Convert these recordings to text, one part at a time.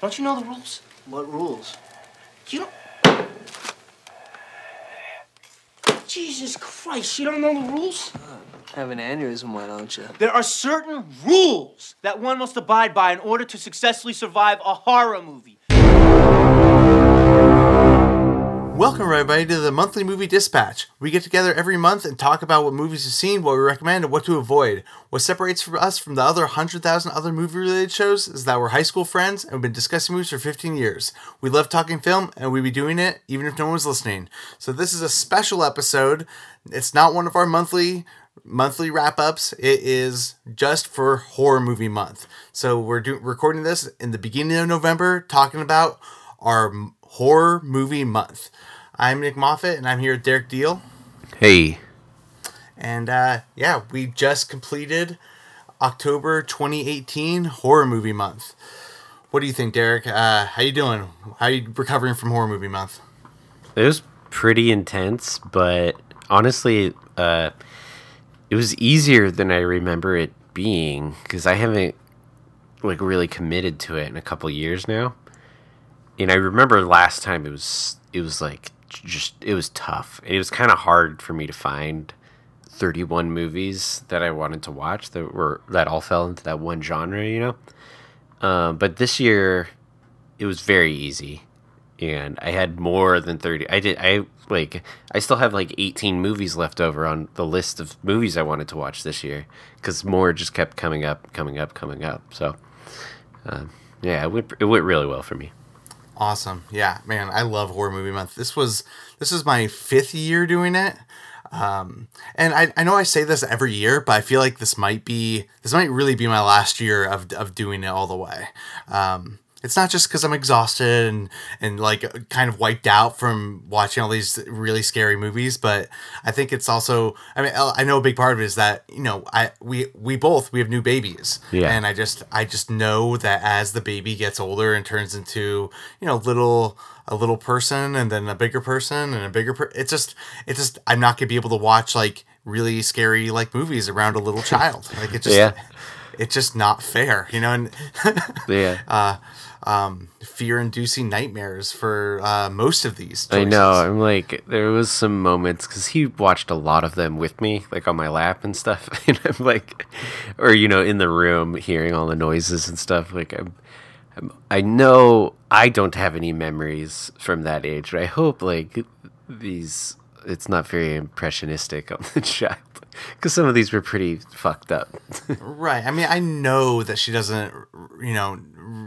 Don't you know the rules? What rules? You don't. Jesus Christ, you don't know the rules? Have an aneurysm, why don't you? There are certain rules that one must abide by in order to successfully survive a horror movie. Welcome, everybody, to the monthly movie dispatch. We get together every month and talk about what movies we've seen, what we recommend, and what to avoid. What separates us from the other 100,000 other movie related shows is that we're high school friends and we've been discussing movies for 15 years. We love talking film and we'd be doing it even if no one was listening. So, this is a special episode. It's not one of our monthly monthly wrap ups. It is just for horror movie month. So we're do- recording this in the beginning of November, talking about our horror movie month. I'm Nick Moffat, and I'm here with Derek Deal. Hey, And uh, yeah, we just completed October 2018 horror movie month. What do you think, Derek? Uh, how you doing? How you recovering from horror movie month? it was pretty intense, but honestly, uh, it was easier than I remember it being because I haven't like really committed to it in a couple years now. And I remember last time it was it was like just it was tough. It was kind of hard for me to find 31 movies that I wanted to watch that were that all fell into that one genre, you know. Um, but this year, it was very easy, and I had more than 30. I did I like I still have like 18 movies left over on the list of movies I wanted to watch this year because more just kept coming up, coming up, coming up. So, um, yeah, it went it went really well for me. Awesome. Yeah, man, I love horror movie month. This was this is my fifth year doing it. Um, and I, I know I say this every year, but I feel like this might be this might really be my last year of, of doing it all the way. Um, it's not just because I'm exhausted and and like kind of wiped out from watching all these really scary movies, but I think it's also I mean I know a big part of it is that you know I we we both we have new babies, Yeah. and I just I just know that as the baby gets older and turns into you know little a little person and then a bigger person and a bigger per- it's just it's just I'm not gonna be able to watch like really scary like movies around a little child like it just Yeah. it's just not fair you know and Yeah, uh, fear inducing nightmares for uh, most of these I know. I'm like, there was some moments because he watched a lot of them with me, like on my lap and stuff. And I'm like, or you know, in the room, hearing all the noises and stuff. Like, I'm, I'm I know I don't have any memories from that age, but I hope like these. It's not very impressionistic on the child because some of these were pretty fucked up. Right. I mean, I know that she doesn't, you know,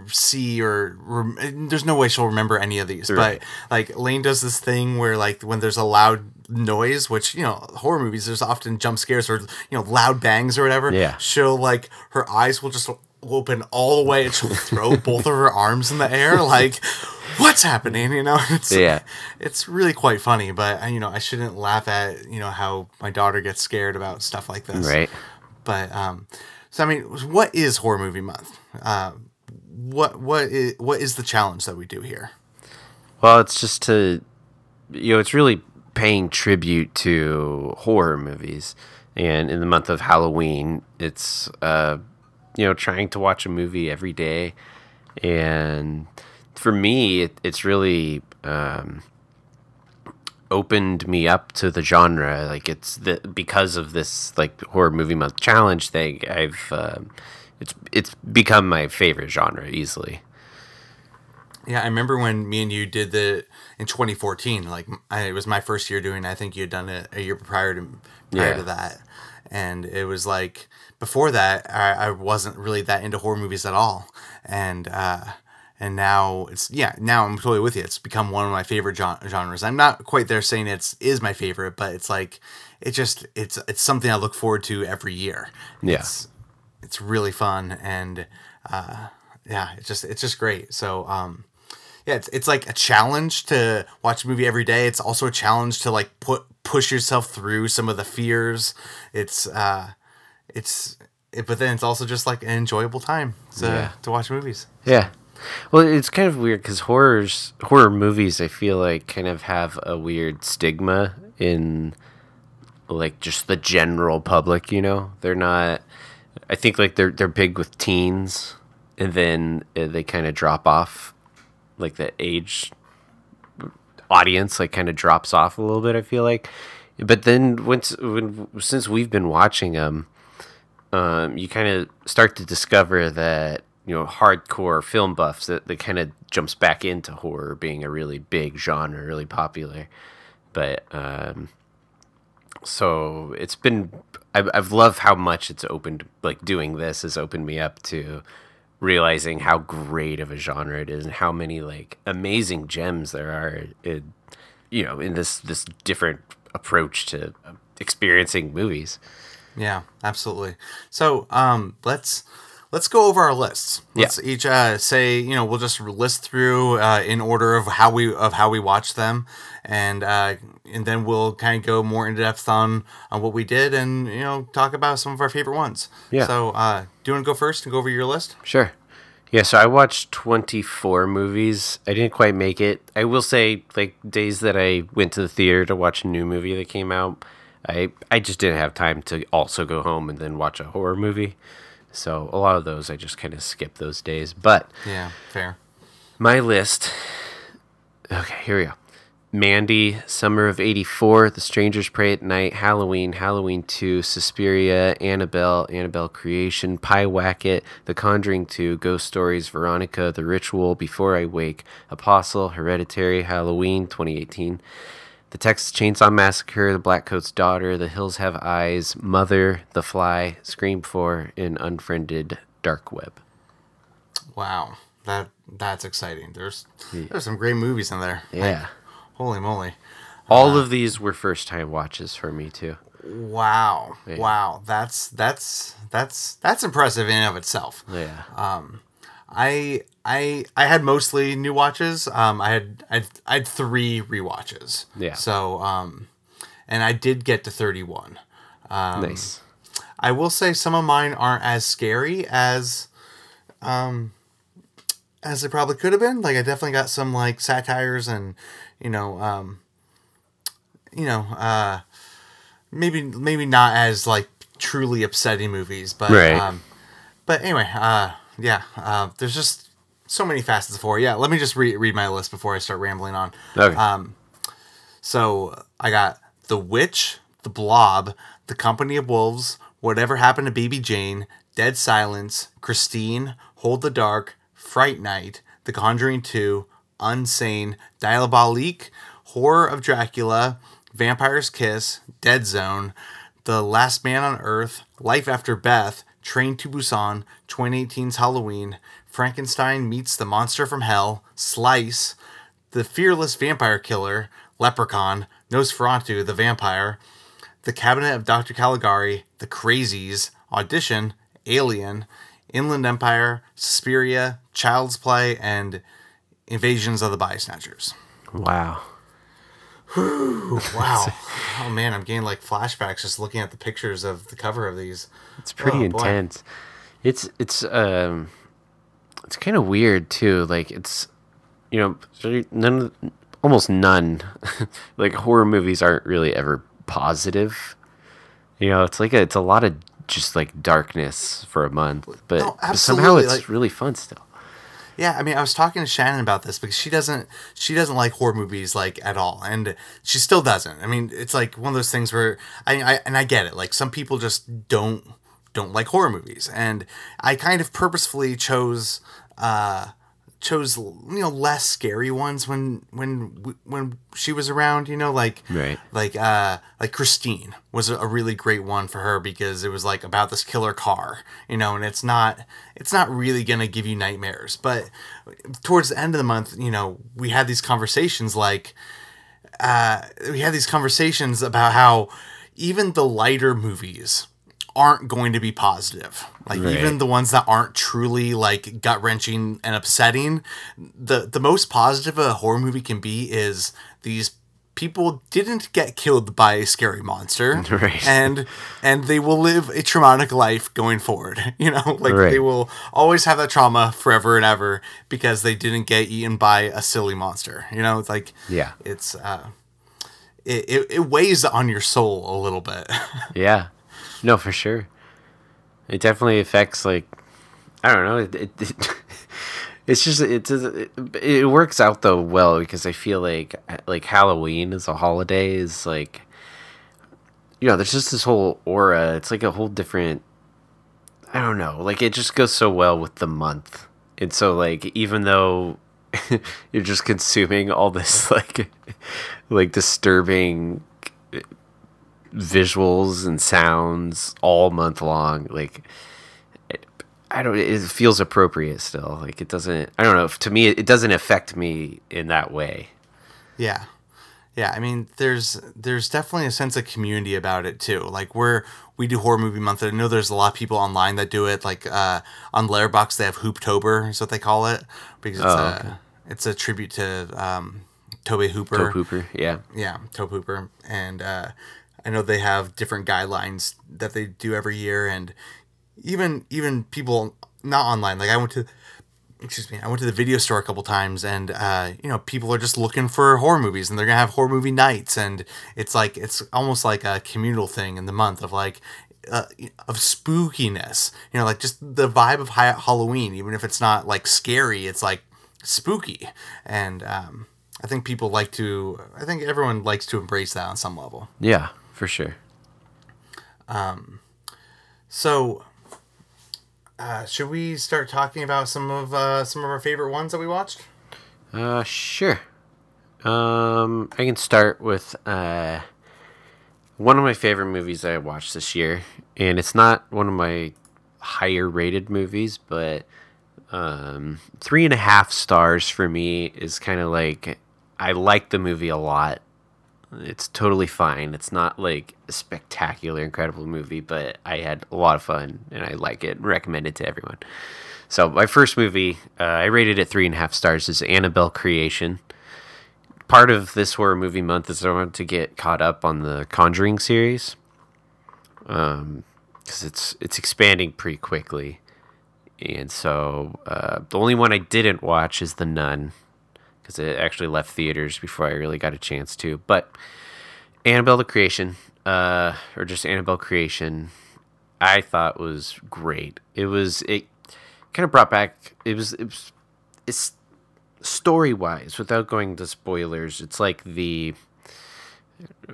see or rem- there's no way she'll remember any of these. Right. But like Lane does this thing where like when there's a loud noise, which you know, horror movies there's often jump scares or you know loud bangs or whatever. Yeah. She'll like her eyes will just open all the way and she'll throw both of her arms in the air like. What's happening? You know, it's Yeah. it's really quite funny. But you know, I shouldn't laugh at you know how my daughter gets scared about stuff like this right. but um so i mean what is horror movie month uh what what is what is the challenge that we do here Well, it's just to, you know, it's really paying tribute to horror movies. And in the month of Halloween, it's, uh, you know, trying to watch a movie every day. And for me, it, it's really um, opened me up to the genre. Like it's the because of this like horror movie month challenge thing. I've um it's it's become my favorite genre easily. yeah i remember when me and you did the in 2014 like I, it was my first year doing it. i think you had done it a year prior to prior Yeah. to that and it was like before that I, I wasn't really that into horror movies at all. And uh and now it's yeah now i'm totally with you. It's become one of my favorite genres. I'm not quite there saying it's is my favorite but it's like it just it's it's something i look forward to every year. Yeah. it's it's really fun and uh yeah it's just it's just great. So um yeah it's, it's like a challenge to watch a movie every day it's also a challenge to like put push yourself through some of the fears it's uh it's it, but then it's also just like an enjoyable time to, Yeah. to watch movies Yeah. Well, it's kind of weird because horrors, horror movies, I feel like kind of have a weird stigma in like just the general public. You know, they're not. I think like they're they're big with teens and then uh, they kind of drop off, like the age audience like kind of drops off a little bit. I feel like, but then once when since we've been watching them, um, you kind of start to discover that you know hardcore film buffs that, that kind of jumps back into horror being a really big genre, really popular. But um, so it's been I've, I've loved how much it's opened like doing this has opened me up to realizing how great of a genre it is and how many like amazing gems there are in, you know in this this different approach to experiencing movies Yeah, absolutely. So, um, let's let's go over our lists. Let's each uh, say, you know, we'll just list through uh, in order of how we of how we watch them, and uh, and then we'll kind of go more in depth on on what we did, and you know, talk about some of our favorite ones. Yeah. So, uh, do you want to go first and go over your list? Sure. Yeah, so I watched 24 movies. I didn't quite make it. I will say, like, days that I went to the theater to watch a new movie that came out, I, I just didn't have time to also go home and then watch a horror movie. So a lot of those, I just kind of skip those days. But Yeah, fair. my list. Okay, here we go. Mandy, Summer of 84, The Strangers Prey at Night, Halloween, Halloween 2, Suspiria, Annabelle, Annabelle Creation, Pyewacket, The Conjuring 2, Ghost Stories, Veronica, The Ritual, Before I Wake, Apostle, Hereditary, Halloween 2018, The Texas Chainsaw Massacre, The Blackcoat's Daughter, The Hills Have Eyes, Mother, The Fly, Scream 4, and Unfriended Dark Web. Wow, that that's exciting. There's there's some great movies in there. Like, Yeah. holy moly. All of these were first time watches for me too. Wow. Wow. That's that's that's that's impressive in and of itself. Yeah. Um I I I had mostly new watches. Um, I had I I had three rewatches. Yeah. So um, and I did get to thirty one. nice. I will say some of mine aren't as scary as um as they probably could have been. Like I definitely got some like satires and you know um you know uh maybe maybe not as like truly upsetting movies, but Right. um but anyway, uh yeah, uh there's just so many facets for it. Yeah, let me just re- read my list before I start rambling on. Okay. Um, so I got The Witch, The Blob, The Company of Wolves, Whatever Happened to Baby Jane, Dead Silence, Christine, Hold the Dark, Fright Night, The Conjuring 2, Unsane, Diabolique, Horror of Dracula, Vampire's Kiss, Dead Zone, The Last Man on Earth, Life After Beth, Train to Busan, 2018's Halloween, Frankenstein Meets the Monster from Hell, Slice, the Fearless Vampire Killer, Leprechaun, Nosferatu the Vampire, The Cabinet of Dr. Caligari, The Crazies, Audition, Alien, Inland Empire, Suspiria, Child's Play, and Invasions of the Body Snatchers. Wow. Wow. oh man, I'm getting like flashbacks just looking at the pictures of the cover of these. It's pretty Oh, boy. intense. It's it's um it's kind of weird too. Like it's you know none of, almost none like horror movies aren't really ever positive. You know, it's like a, it's a lot of just like darkness for a month, but No, somehow it's like- really fun still. Yeah, I mean, I was talking to Shannon about this because she doesn't she doesn't like horror movies like at all, and she still doesn't. I mean, it's like one of those things where I, I and I get it. Like some people just don't don't like horror movies, and I kind of purposefully chose uh chose you know less scary ones when when when she was around. You know, like Right. like uh like Christine was a, really great one for her because it was like about this killer car, you know, and it's not it's not really gonna give you nightmares. But towards the end of the month, you know, we had these conversations like uh we had these conversations about how even the lighter movies aren't going to be positive. Like Right. even the ones that aren't truly like gut wrenching and upsetting, the the most positive a horror movie can be is these people didn't get killed by a scary monster Right. and and they will live a traumatic life going forward you know like Right. they will always have that trauma forever and ever because they didn't get eaten by a silly monster you know it's like Yeah. it's uh it, it, it weighs on your soul a little bit Yeah. No, for sure. It definitely affects like I don't know. It, it, it it's just it, it it works out though well because I feel like like Halloween as a holiday is like you know there's just this whole aura. It's like a whole different. I don't know. Like it just goes so well with the month, and so like even though you're just consuming all this like like disturbing visuals and sounds all month long like I don't. It feels appropriate still. Like it doesn't. I don't know. To me, it doesn't affect me in that way. Yeah, yeah. I mean, there's there's definitely a sense of community about it too. Like we're we do horror movie month. I know there's a lot of people online that do it. Like uh, on Letterboxd, they have Hooptober, is what they call it, because it's Oh, a okay. it's a tribute to um, Tobe Hooper. Toe pooper. Yeah. Yeah, Tobe Hooper, and uh, I know they have different guidelines that they do every year, and even even people not online. Like I went to, excuse me, I went to the video store a couple times, and uh, you know people are just looking for horror movies, and they're gonna have horror movie nights, and it's like it's almost like a communal thing in the month of like. Uh, of spookiness, you know, like just the vibe of Halloween, even if it's not like scary, it's like spooky, and um, I think people like to. I think everyone likes to embrace that on some level. Yeah. For sure. So, uh, should we start talking about some of uh, some of our favorite ones that we watched? Uh, sure. Um, I can start with uh, one of my favorite movies I watched this year, and it's not one of my higher rated movies, but um, three and a half stars for me is kind of like I like the movie a lot. It's totally fine. It's not like a spectacular, incredible movie, but I had a lot of fun and I like it. Recommend it to everyone. So my first movie, uh, I rated it three and a half stars, is Annabelle Creation. Part of this horror movie month is I want to get caught up on the Conjuring series, um, because it's it's expanding pretty quickly, and so uh, the only one I didn't watch is The Nun, because it actually left theaters before I really got a chance to. But Annabelle the Creation, uh, or just Annabelle Creation, I thought was great. It was it kind of brought back. It was it was it's story wise without going to spoilers. It's like the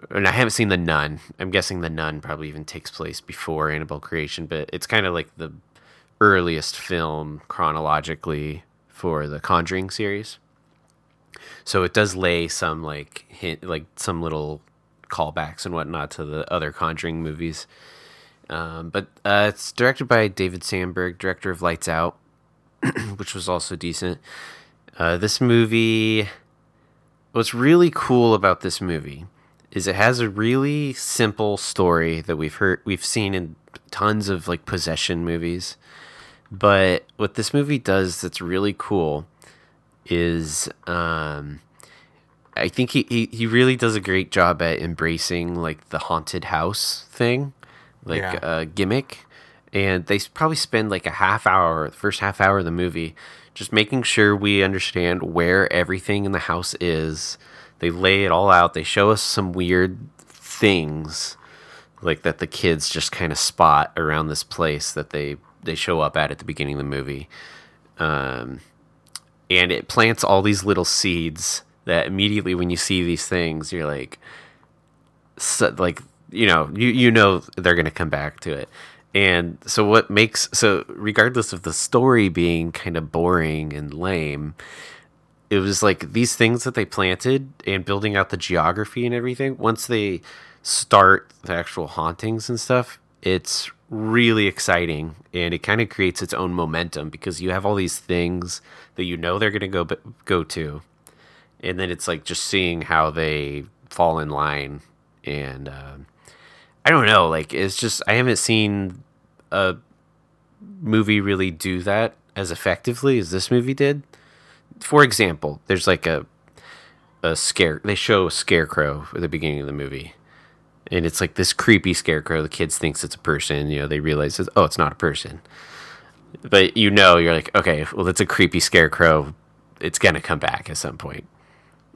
and I haven't seen the Nun. I'm guessing the Nun probably even takes place before Annabelle Creation, but it's kind of like the earliest film chronologically for the Conjuring series. So it does lay some like hint, like some little callbacks and whatnot to the other Conjuring movies. Um, but uh, it's directed by David Sandberg, director of Lights Out, which was also decent. Uh, this movie, what's really cool about this movie is it has a really simple story that we've heard, we've seen in tons of like possession movies. But what this movie does that's really cool is um, I think he, he, he really does a great job at embracing like the haunted house thing, like Yeah. uh, gimmick. And they probably spend like a half hour, the first half hour of the movie, just making sure we understand where everything in the house is. They lay it all out. They show us some weird things like that the kids just kind of spot around this place that they they show up at at the beginning of the movie. Um, and it plants all these little seeds that immediately when you see these things you're like so, like you know you you know they're to come back to it. And so what makes so regardless of the story being kind of boring and lame it was like these things that they planted and building out the geography and everything once they start the actual hauntings and stuff it's really exciting and it kind of creates its own momentum because you have all these things that you know they're going to go go to and then it's like just seeing how they fall in line and um, i don't know like it's just i haven't seen a movie really do that as effectively as this movie did. For example there's like a a scare they show a scarecrow at the beginning of the movie and it's like this creepy scarecrow the kids thinks it's a person you know they realize it's, oh it's not a person but you know you're like okay well it's a creepy scarecrow it's gonna come back at some point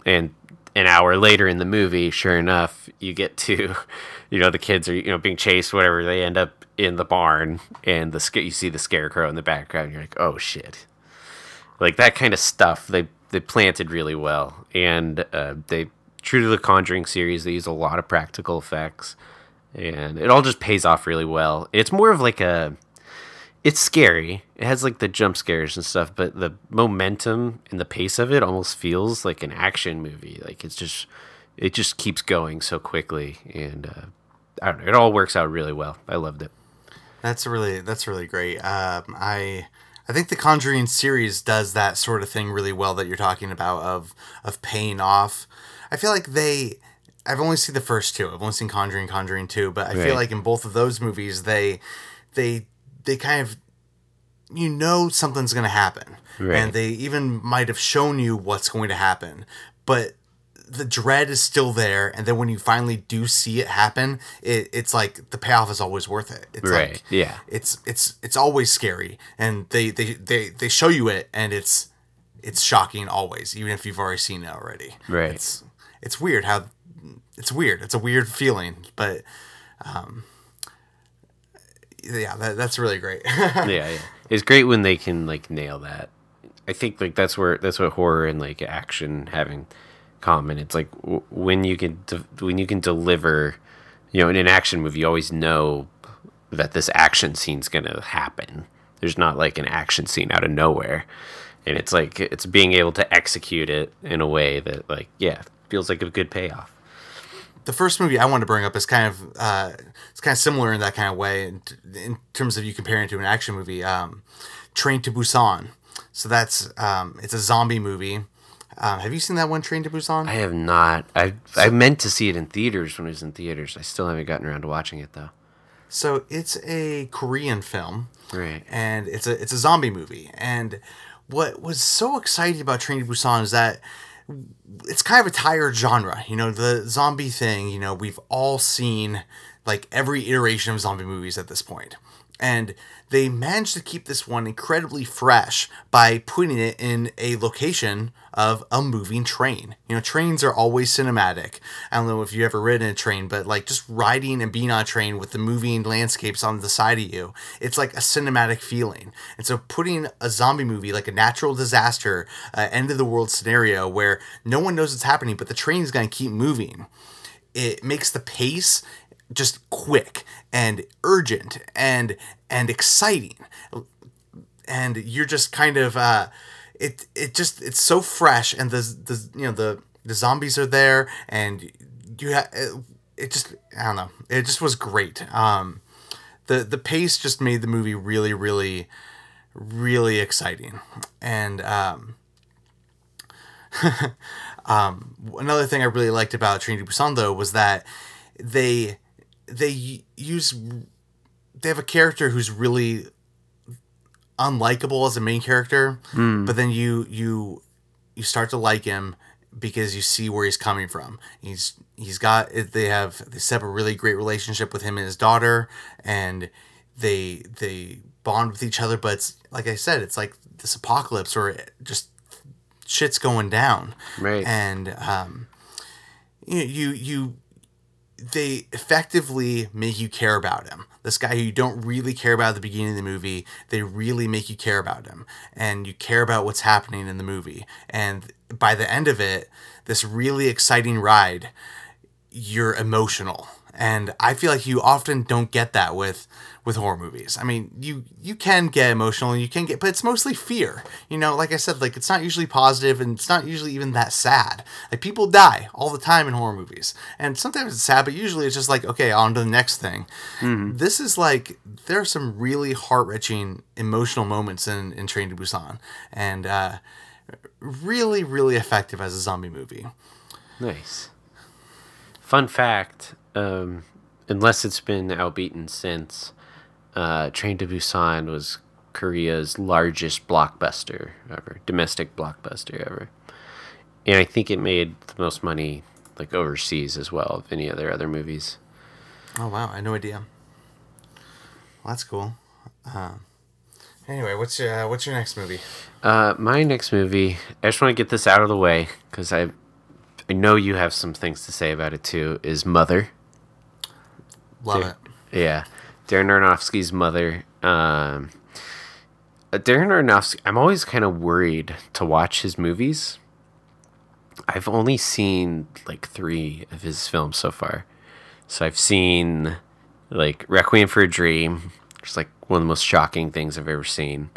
and an hour later in the movie, sure enough, you get to, you know, the kids are you know being chased, whatever. They end up in the barn, and the you see the scarecrow in the background. You're like, oh shit, like that kind of stuff. They they planted really well, and uh, they true to the Conjuring series. They use a lot of practical effects, and it all just pays off really well. It's more of like a it's scary. It has like the jump scares and stuff, but the momentum and the pace of it almost feels like an action movie. Like it's just it just keeps going so quickly, and uh, I don't know. It all works out really well. I loved it. That's really that's really great. Um, I I think the Conjuring series does that sort of thing really well that you're talking about of of paying off. I feel like they. I've only seen the first two. I've only seen Conjuring, Conjuring two, but I Right. feel like in both of those movies they they they kind of you know something's going to happen, Right. and they even might have shown you what's going to happen, but the dread is still there and then when you finally do see it happen it, it's like the payoff is always worth it it's Right, like yeah. it's it's it's always scary and they they they, they show you it and it's it's shocking always even if you've already seen it already Right. it's it's weird how it's weird it's a weird feeling but um yeah that, that's really great yeah, yeah. It's great when they can like nail that. I think like that's where that's what horror and like action having common. It's like w- when you can de- when you can deliver, you know, in an action movie, you always know that this action scene's gonna happen. There's not like an action scene out of nowhere, and it's like it's being able to execute it in a way that like yeah feels like a good payoff. the first movie I want to bring up is kind of uh, it's kind of similar in that kind of way in, in terms of you comparing it to an action movie. Um, Train to Busan. So that's um, it's a zombie movie. Um, have you seen that one, Train to Busan? I have not. I I meant to see it in theaters when it was in theaters. I still haven't gotten around to watching it though. so it's a Korean film. Right. and it's a it's a zombie movie. And what was so exciting about Train to Busan is that it's kind of a tired genre. You know, the zombie thing. You know, we've all seen like every iteration of zombie movies at this point, and they managed to keep this one incredibly fresh by putting it in a location of a moving train. You know, trains are always cinematic. I don't know if you've ever ridden a train, but like just riding and being on a train with the moving landscapes on the side of you, it's like a cinematic feeling. And so putting a zombie movie, like a natural disaster, uh, end of the world scenario where no one knows what's happening, but the train is going to keep moving, it makes the pace just quick and urgent and and exciting. And you're just kind of uh it it just it's so fresh and the the you know the the zombies are there and you ha- it, it just I don't know it just was great. Um the the pace just made the movie really really really exciting. And um um another thing I really liked about Train to Busan though was that they they use they have a character who's really unlikable as a main character, but then you you you start to like him because you see where he's coming from. He's he's got they have they set up a really great relationship with him and his daughter, and they they bond with each other. But it's, like I said, it's like this apocalypse or just shit's going down, Right. and um, you you you they effectively make you care about him. This guy who you don't really care about at the beginning of the movie, they really make you care about him. And you care about what's happening in the movie. And by the end of it, this really exciting ride, you're emotional. And I feel like you often don't get that with with horror movies. I mean, you you can get emotional and you can get but it's mostly fear. You know, like I said, like it's not usually positive and it's not usually even that sad. Like people die all the time in horror movies. And sometimes it's sad, but usually it's just like, okay, on to the next thing. This is like there are some really heart-wrenching emotional moments in, in Train to Busan. And uh really, really effective as a zombie movie. Nice. Fun fact: um, unless it's been outbeaten since, uh, Train to Busan was Korea's largest blockbuster ever, domestic blockbuster ever, and I think it made the most money like overseas as well of any of their other movies. Oh wow, I had no idea. Well, that's cool. Uh, anyway, what's your uh, what's your next movie? Uh, my next movie, I just want to get this out of the way because I, I know you have some things to say about it too. Is Mother? Love it. Yeah, Darren Aronofsky's Mother. Um, uh, Darren Aronofsky. I'm always kind of worried to watch his movies. I've only seen like three of his films so far. So I've seen like Requiem for a Dream, which is like one of the most shocking things I've ever seen.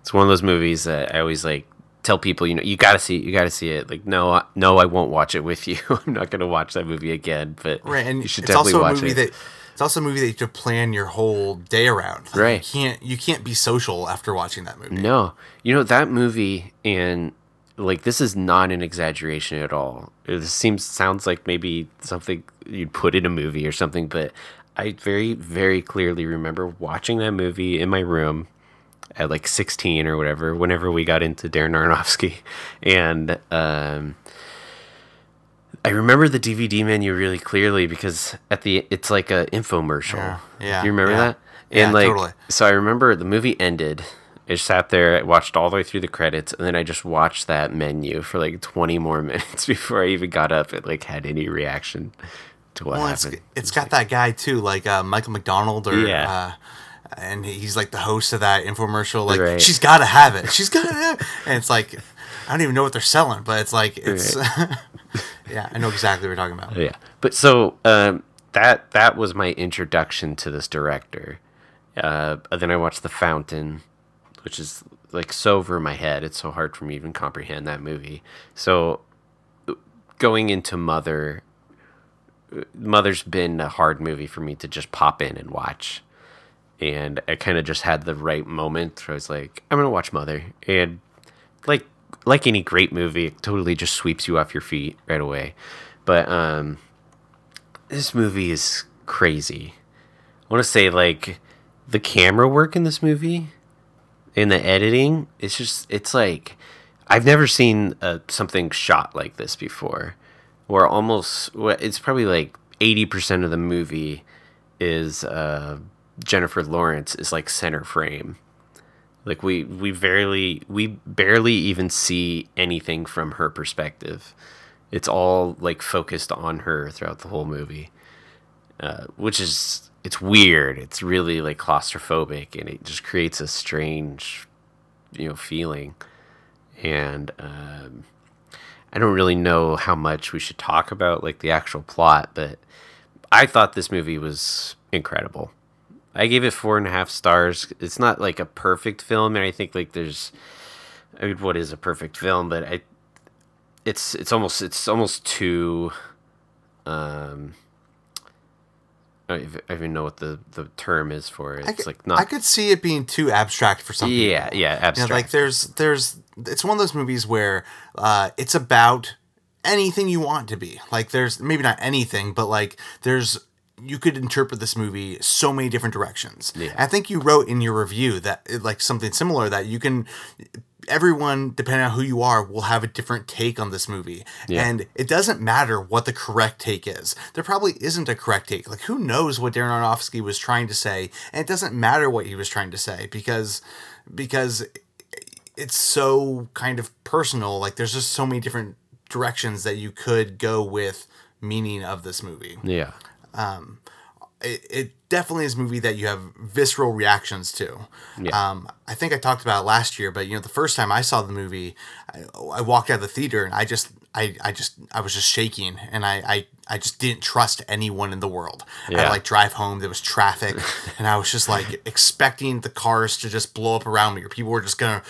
It's one of those movies that I always like tell people, you know, you gotta see it, you gotta see it. Like, no, I- no, I won't watch it with you. I'm not gonna watch that movie again. But Right, and you should it's definitely also a watch movie it. that it's also a movie that you have to plan your whole day around. Like, Right. You can't you can't be social after watching that movie. No, you know that movie, and like this is not an exaggeration at all. It seems sounds like maybe something you'd put in a movie or something, but I very very clearly remember watching that movie in my room at like 16 or whatever. Whenever we got into Darren Aronofsky, and um, I remember the DVD menu really clearly because at the it's like a infomercial. Yeah, yeah, Do you remember yeah. that? Yeah, And like, totally. so I remember the movie ended. I just sat there, I watched all the way through the credits, and then I just watched that menu for like 20 more minutes before I even got up and like had any reaction to what Well, it's, happened. it's got that guy too, like uh, Michael McDonald, or Yeah. uh, and he's like the host of that infomercial. Like Right. she's got to have it. She's got to have, it. and it's like I don't even know what they're selling, but it's like it's yeah, I know exactly what you're talking about. Yeah, but so um, that that was my introduction to this director. Uh, then I watched The Fountain, which is like so over my head. It's so hard for me to even comprehend that movie. So going into Mother, Mother's been a hard movie for me to just pop in and watch. And I kind of just had the right moment where I was like, I'm gonna watch Mother, and like like any great movie, it totally just sweeps you off your feet right away. But um, this movie is crazy. I want to say like the camera work in this movie and the editing. It's just it's like I've never seen uh, something shot like this before. Where almost it's probably like eighty percent of the movie is uh, Jennifer Lawrence is like center frame. Like we we barely we barely even see anything from her perspective. It's all like focused on her throughout the whole movie, uh, which is it's weird. It's really like claustrophobic, and it just creates a strange, you know, feeling. And um, I don't really know how much we should talk about like the actual plot, but I thought this movie was incredible. I gave it four and a half stars. It's not like a perfect film, and I think like there's, I mean, what is a perfect film? But I, it's it's almost it's almost too, um, I don't even- I don't even know what the the term is for it. It's could, like not. I could see it being too abstract for some people. yeah, yeah, You know, abstract. like there's there's it's one of those movies where uh, it's about anything you want to be. Like there's maybe not anything, but like there's you could interpret this movie so many different directions. Yeah. I think you wrote in your review that like something similar that you can everyone depending on who you are will have a different take on this movie. Yeah. and it doesn't matter what the correct take is. There probably isn't a correct take. Like who knows what darren aronofsky was trying to say? And it doesn't matter what he was trying to say because because it's so kind of personal. Like there's just so many different directions that you could go with meaning of this movie. Yeah, it, it definitely is a movie that you have visceral reactions to. Yeah. Um, I think I talked about it last year, but you know, the first time I saw the movie, I, I walked out of the theater and I just, I, I just, I was just shaking, and I, I, I just didn't trust anyone in the world. I like drive home, there was traffic, and I was just like expecting the cars to just blow up around me, or people were just gonna,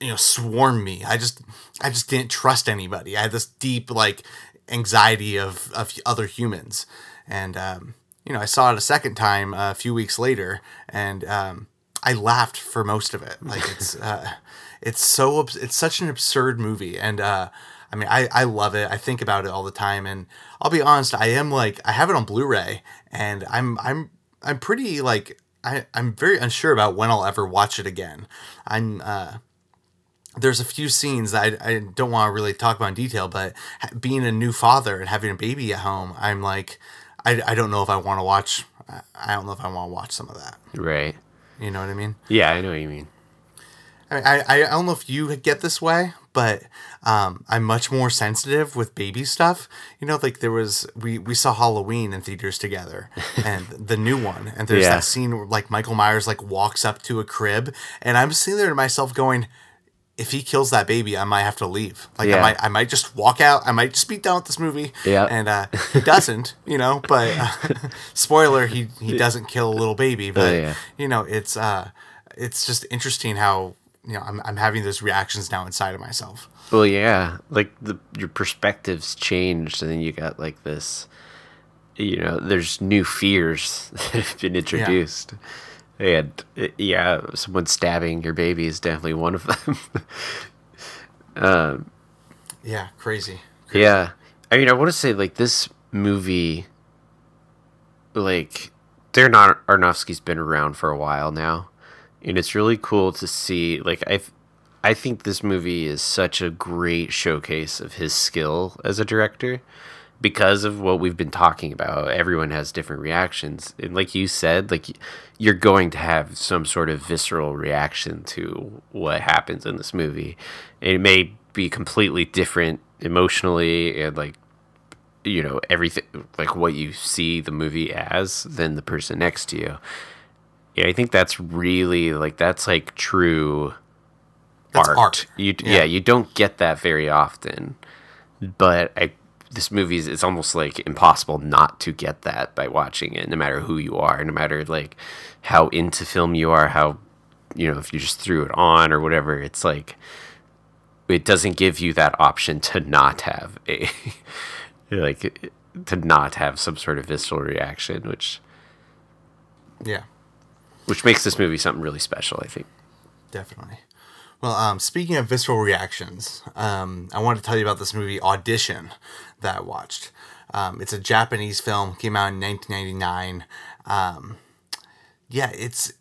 you know, swarm me. I just, I just didn't trust anybody. I had this deep like anxiety of of other humans, and um, you know, I saw it a second time uh, a few weeks later, and um, I laughed for most of it. Like it's uh, it's so it's such an absurd movie, and uh, I mean, I I love it. I think about it all the time, and I'll be honest, I am like I have it on Blu-ray, and I'm I'm I'm pretty like I I'm very unsure about when I'll ever watch it again. I'm uh, there's a few scenes that I, I don't want to really talk about in detail, but being a new father and having a baby at home, I'm like, I, I don't know if I want to watch. I- don't know if I want to watch some of that. right. You know what I mean? Yeah, I know what you mean. I, I I don't know if you get this way, but but um, I'm much more sensitive with baby stuff. You know, like there was we we saw Halloween in theaters together, and the new one, and there's Yeah. that scene where like Michael Myers like walks up to a crib, and I'm sitting there to myself going. If he kills that baby, I might have to leave. Like I might, I might just walk out. I might just be done with this movie. Yeah. And uh, he doesn't, you know. But uh, spoiler, he he doesn't kill a little baby. But yeah. you know, it's uh, it's just interesting how you know I'm I'm having those reactions now inside of myself. Well, yeah, like the your perspectives changed, and then you got like this. You know, there's new fears that have been introduced, and uh, yeah, someone stabbing your baby is definitely one of them. Yeah, crazy. Yeah. I mean, I want to say like this movie, like Darren Ar- Aronofsky's been around for a while now, and it's really cool to see. Like I, I think this movie is such a great showcase of his skill as a director because of what we've been talking about. Everyone has different reactions, and like you said, like you're going to have some sort of visceral reaction to what happens in this movie. And it may be completely different emotionally and like you know everything like what you see the movie as than the person next to you. Yeah, I think that's really like that's like true That's art. art. You Yeah. yeah. you don't get that very often. But I this movie is it's almost like impossible not to get that by watching it, no matter who you are, no matter like how into film you are, how you know, if you just threw it on or whatever, it's like it doesn't give you that option to not have a like to not have some sort of visceral reaction, which Yeah, which makes this movie something really special, I think. definitely. Well, um, speaking of visceral reactions, um, I wanted to tell you about this movie Audition that I watched. Um, it's a Japanese film, came out in 1999. Um, yeah, it's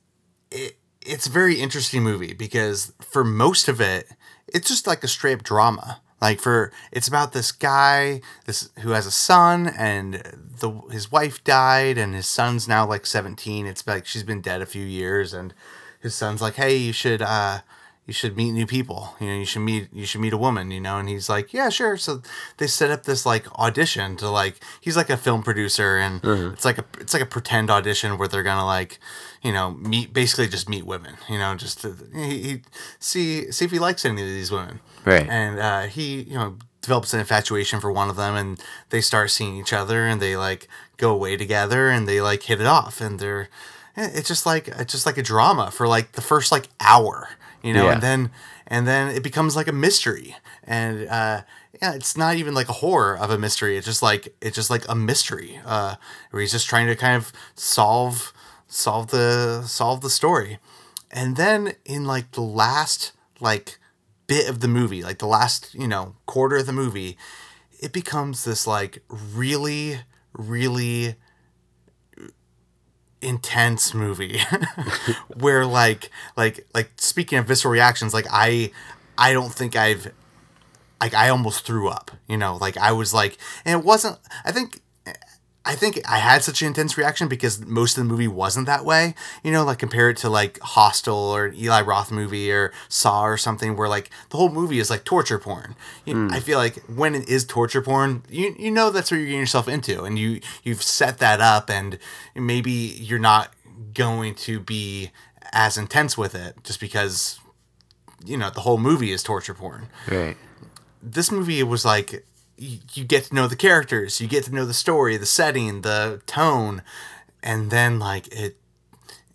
it, it's a very interesting movie because for most of it, it's just like a straight up drama. Like for it's about this guy this who has a son and the his wife died and his son's now like 17. It's like she's been dead a few years and his son's like, "Hey, you should uh you should meet new people. You know, you should meet you should meet a woman, you know." And he's like, "Yeah, sure." So they set up this like audition to like he's like a film producer and it's like a it's like a pretend audition where they're going to like, you know, meet basically just meet women, you know, just to, he, he see see if he likes any of these women. Right. And uh, he, you know, develops an infatuation for one of them and they start seeing each other and they like go away together and they like hit it off and they're eh, it's just like it's just like a drama for like the first like hour you know Yeah. and then and then it becomes like a mystery. And uh yeah it's not even like a horror of a mystery. It's just like it's just like a mystery uh where he's just trying to kind of solve solve the solve the story. And then in like the last like bit of the movie like the last you know quarter of the movie it becomes this like really really intense movie where like like like speaking of visceral reactions like i i don't think i've like i almost threw up you know? Like i was like and it wasn't i think I think I had such an intense reaction because most of the movie wasn't that way. You know, like compare it to like Hostel or an Eli Roth movie or Saw or something where like the whole movie is like torture porn. You, hmm. I feel like when it is torture porn, you you know that's what you're getting yourself into, and you you've set that up, and maybe you're not going to be as intense with it just because you know the whole movie is torture porn Right. this movie was like you, you get to know the characters, you get to know the story, the setting, the tone, and then like it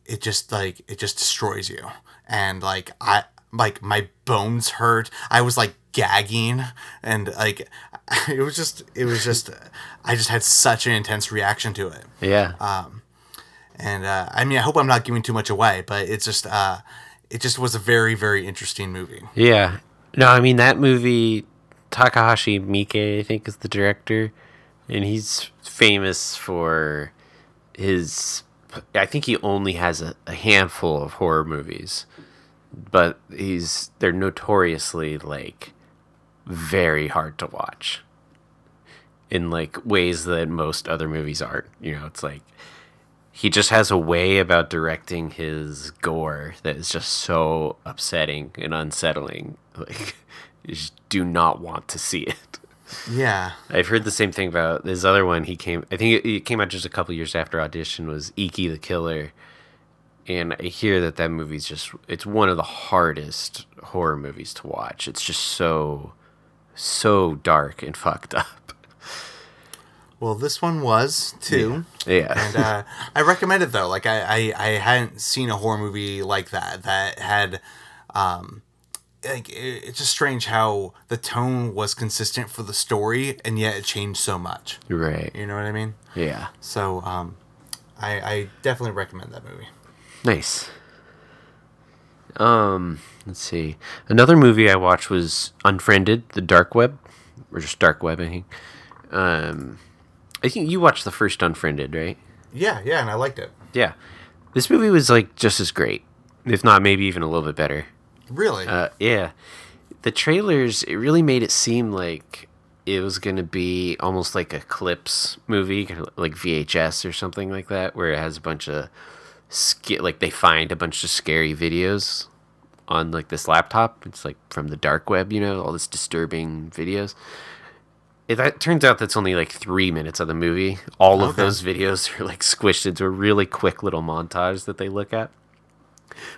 it just like it just destroys you. And like I like my bones hurt. I was like gagging and like it was just it was just I just had such an intense reaction to it. Yeah. Um and uh, I mean I hope I'm not giving too much away, but it's just uh it just was a very very interesting movie. Yeah. No, I mean that movie Takahashi Miike, I think is the director, and he's famous for his I think he only has a, a handful of horror movies. But he's they're notoriously like very hard to watch in like ways that most other movies aren't. You know, it's like he just has a way about directing his gore that is just so upsetting and unsettling. Like you just do not want to see it. Yeah. I've heard the same thing about this other one. He came, I think it, it came out just a couple years after Audition. Was Ichi the Killer, and I hear that that movie's just it's one of the hardest horror movies to watch. It's just so, so dark and fucked up. Well, this one was too. Yeah, and uh, I recommend it though. Like I, I, I hadn't seen a horror movie like that that had, um, like it, it's just strange how the tone was consistent for the story and yet it changed so much. right. You know what I mean? Yeah, So, um, I, I definitely recommend that movie. nice. Um, let's see. Another movie I watched was Unfriended, The Dark Web, or just Dark Web. I think. Um, I think you watched the first Unfriended, right? Yeah, yeah, and I liked it. Yeah. This movie was like just as great, if not maybe even a little bit better. Really? Uh, yeah. The trailers, it really made it seem like it was going to be almost like a clips movie, like VHS or something like that, where it has a bunch of sca- like they find a bunch of scary videos on like this laptop. It's like from the dark web, you know, all this disturbing videos. It that turns out that's only like three minutes of the movie. All of Okay. those videos are like squished into a really quick little montage that they look at.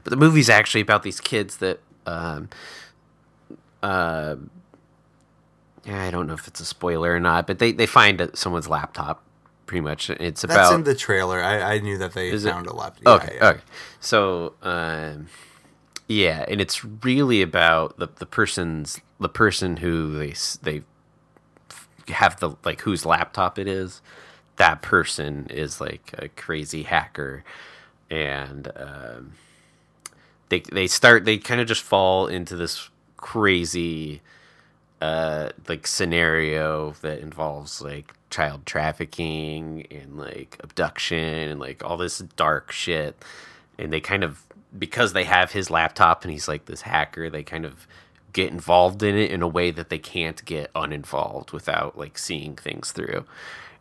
But the movie's actually about these kids that, um, uh, I don't know if it's a spoiler or not, but they, they find someone's laptop. Pretty much, it's about. That's in the trailer. I, I knew that they Is it? found a laptop. Yeah, okay, yeah. okay. So, um, yeah, and it's really about the the person's the person who they they have the like whose laptop it is. That person is like a crazy hacker, and um, they they start they kind of just fall into this crazy uh like scenario that involves like child trafficking and like abduction and like all this dark shit. And they kind of because they have his laptop and he's like this hacker they kind of get involved in it in a way that they can't get uninvolved without like seeing things through.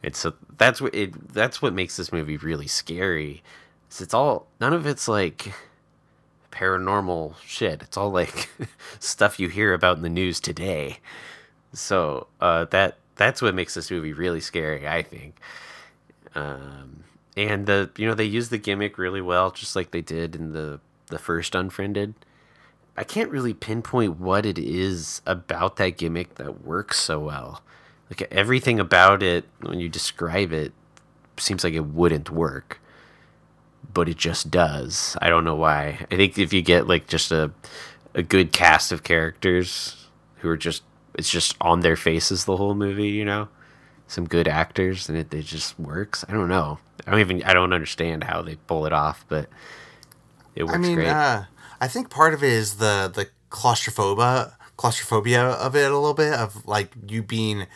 And so that's what it that's what makes this movie really scary. It's all none of it's like paranormal shit. It's all like stuff you hear about in the news today. So uh, that that's what makes this movie really scary, I think. Um, and the you know they use the gimmick really well, just like they did in the the first Unfriended. I can't really pinpoint what it is about that gimmick that works so well. Like everything about it, when you describe it, seems like it wouldn't work but it just does. I don't know why. I think if you get like just a a good cast of characters who are just it's just on their faces the whole movie, you know, some good actors, and it, it just works. I don't know. I don't even I don't understand how they pull it off, but it works I mean, great. uh, I think part of it is the the claustrophobia claustrophobia of it a little bit of like you being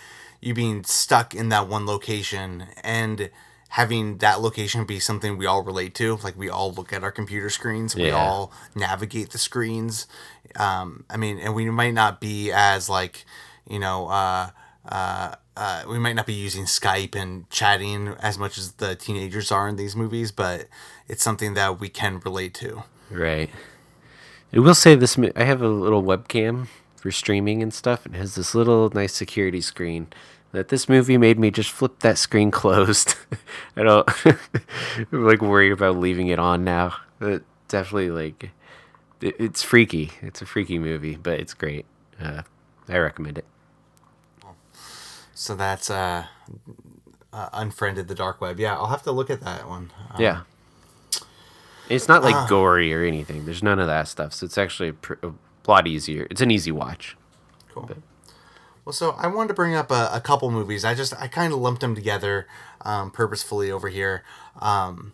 you being stuck in that one location and having that location be something we all relate to like we all look at our computer screens we Yeah. all navigate the screens um, i mean and we might not be as like you know uh, uh, uh, we might not be using Skype and chatting as much as the teenagers are in these movies, but it's something that we can relate to. Right. I will say this. I have a little webcam for streaming and stuff, and it has this little nice security screen. That this movie made me just flip that screen closed. I don't I'm like worried about leaving it on now. But definitely like it, it's freaky. It's a freaky movie, but it's great. Uh, I recommend it. So that's uh, uh, unfriended the dark web. Yeah, I'll have to look at that one. Um, Yeah. It's not like gory or anything. There's none of that stuff. So it's actually a, pr- a lot easier. It's an easy watch. Cool. Well, so I wanted to bring up a, a couple movies. I just I kind of lumped them together um, purposefully over here. Um,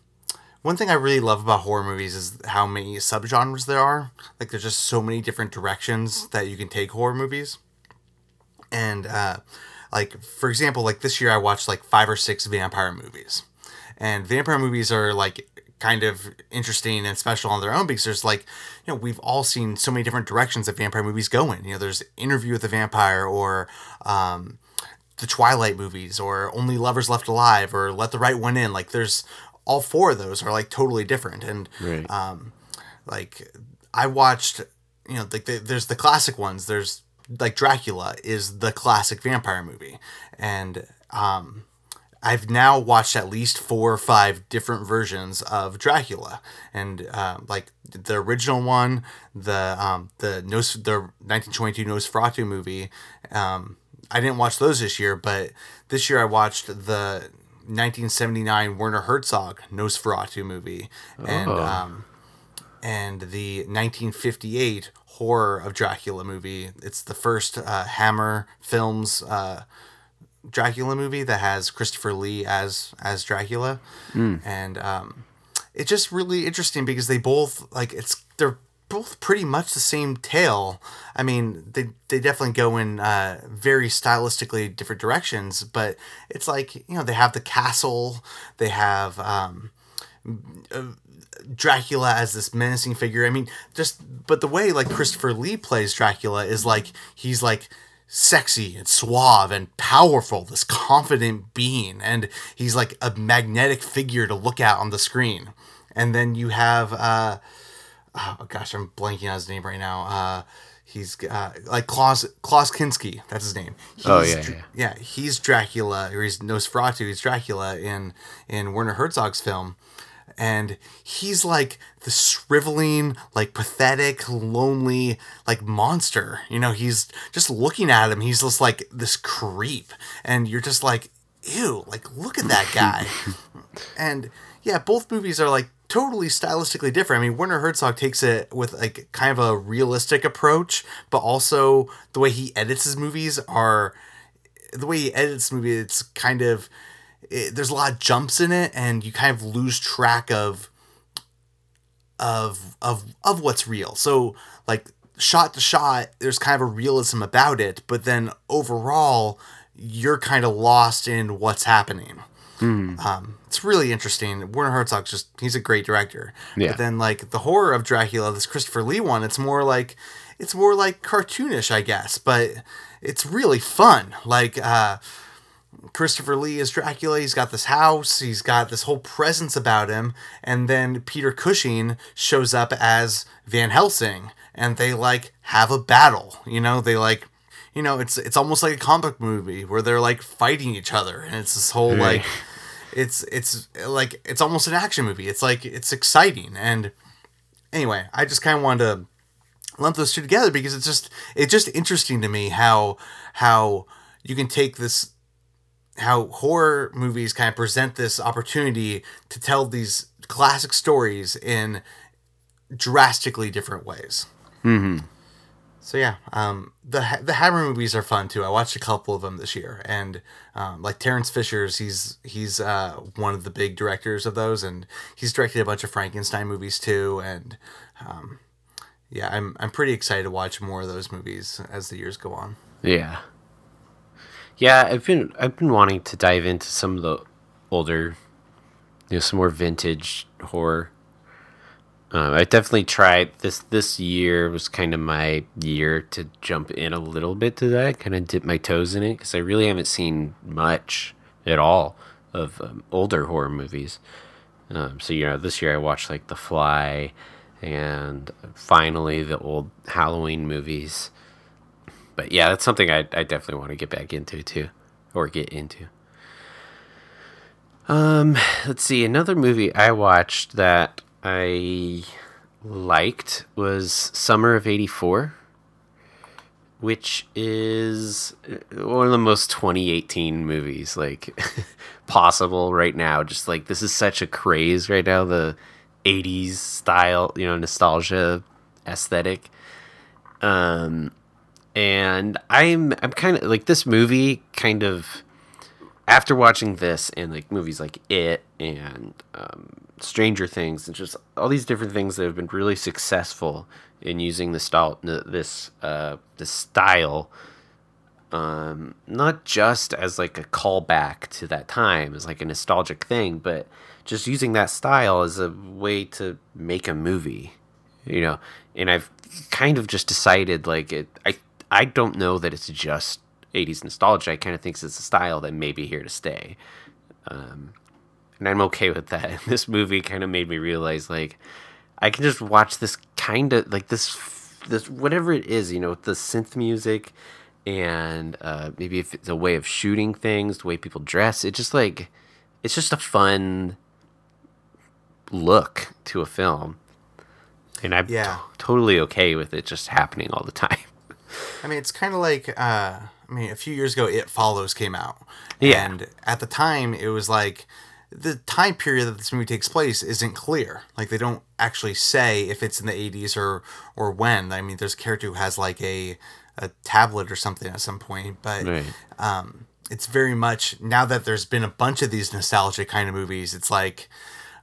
one thing I really love about horror movies is how many subgenres there are. Like there's just so many different directions that you can take horror movies. And uh, like for example, like this year I watched like five or six vampire movies. And vampire movies are like kind of interesting and special on their own because there's like, you know, we've all seen so many different directions that vampire movies go in. You know, there's Interview with the Vampire or um, the Twilight movies or Only Lovers Left Alive or Let the Right One In. Like there's all four of those are like totally different. And Right. um, like I watched, you know, like the, there's the classic ones. There's like Dracula is the classic vampire movie, and um, I've now watched at least four or five different versions of Dracula, and uh, like the original one, the um, the Nos- the 1922 Nosferatu movie. Um, I didn't watch those this year, but this year I watched the 1979 Werner Herzog Nosferatu movie, and Oh. um, and the 1958 horror of Dracula movie. It's the first uh, Hammer Films uh, Dracula movie that has Christopher Lee as as Dracula, and um, it's just really interesting because they both like it's they're both pretty much the same tale. I mean, they they definitely go in uh, very stylistically different directions, but it's like you know they have the castle, they have. Um, Dracula as this menacing figure. I mean, just but the way like Christopher Lee plays Dracula is like he's like sexy and suave and powerful, this confident being, and he's like a magnetic figure to look at on the screen. And then you have uh oh gosh, I'm blanking on his name right now. Uh he's uh like Klaus Klaus Kinski, that's his name. He's, Oh, yeah, yeah. yeah, he's Dracula, or he's Nosferatu. He's Dracula in in Werner Herzog's film, and he's like the shriveling, like pathetic, lonely, like monster. You know, he's just looking at him. He's just like this creep, and you're just like, ew, like look at that guy. and yeah, both movies are like totally stylistically different. I mean, Werner Herzog takes it with like kind of a realistic approach, but also the way he edits his movies are the way he edits movie. It's kind of it, there's a lot of jumps in it, and you kind of lose track of of of of what's real. So like shot to shot, there's kind of a realism about it, but then overall, you're kind of lost in what's happening. Um, it's really interesting. Werner Herzog's just he's a great director. Yeah. But then like the horror of Dracula, this Christopher Lee one, it's more like it's more like cartoonish, I guess, but it's really fun. Like uh Christopher Lee is Dracula. He's got this house. He's got this whole presence about him. And then Peter Cushing shows up as Van Helsing, and they like have a battle. You know, they like, you know, it's it's almost like a comic movie where they're like fighting each other, and it's this whole like, it's it's like it's almost an action movie. It's like it's exciting, and anyway, I just kind of wanted to lump those two together because it's just it's just interesting to me how how you can take this how horror movies kind of present this opportunity to tell these classic stories in drastically different ways. Mm-hmm. So yeah, um, the the Hammer movies are fun too. I watched a couple of them this year, and um, like Terence Fisher's, he's he's uh, one of the big directors of those, and he's directed a bunch of Frankenstein movies too. And um, yeah, I'm I'm pretty excited to watch more of those movies as the years go on. Yeah. Yeah, I've been I've been wanting to dive into some of the older, you know, some more vintage horror. Uh, I definitely tried this. This year was kind of my year to jump in a little bit to that, kind of dip my toes in it, because I really haven't seen much at all of um, older horror movies. Um, so you know, this year I watched like The Fly, and finally the old Halloween movies but yeah, that's something I, I definitely want to get back into too, or get into. Um, let's see. Another movie I watched that I liked was Summer of '84, which is uh, one of the most 2018 movies like possible right now. Just like this is such a craze right now. The '80s style, you know, nostalgia aesthetic. Um, and I'm I'm kind of like this movie kind of after watching this and like movies like It and um, Stranger Things and just all these different things that have been really successful in using this style this uh this style um not just as like a callback to that time as like a nostalgic thing but just using that style as a way to make a movie you know? And i've kind of just decided like it i i don't know that it's just 80s nostalgia i kind of think it's a style that may be here to stay um and i'm okay with that and this movie kind of made me realize like i can just watch this kind of like this this whatever it is, you know, the synth music and uh, maybe if it's a way of shooting things, the way people dress, it just like it's just a fun look to a film. And I'm Yeah. t- totally okay with it just happening all the time. I mean, it's kind of like, uh, I mean, a few years ago, It Follows came out. Yeah. And at the time, it was like, the time period that this movie takes place isn't clear. Like, they don't actually say if it's in the 80s or, or when. I mean, there's a character who has, like, a, a tablet or something at some point. But Right. um, it's very much, now that there's been a bunch of these nostalgic kind of movies, it's like,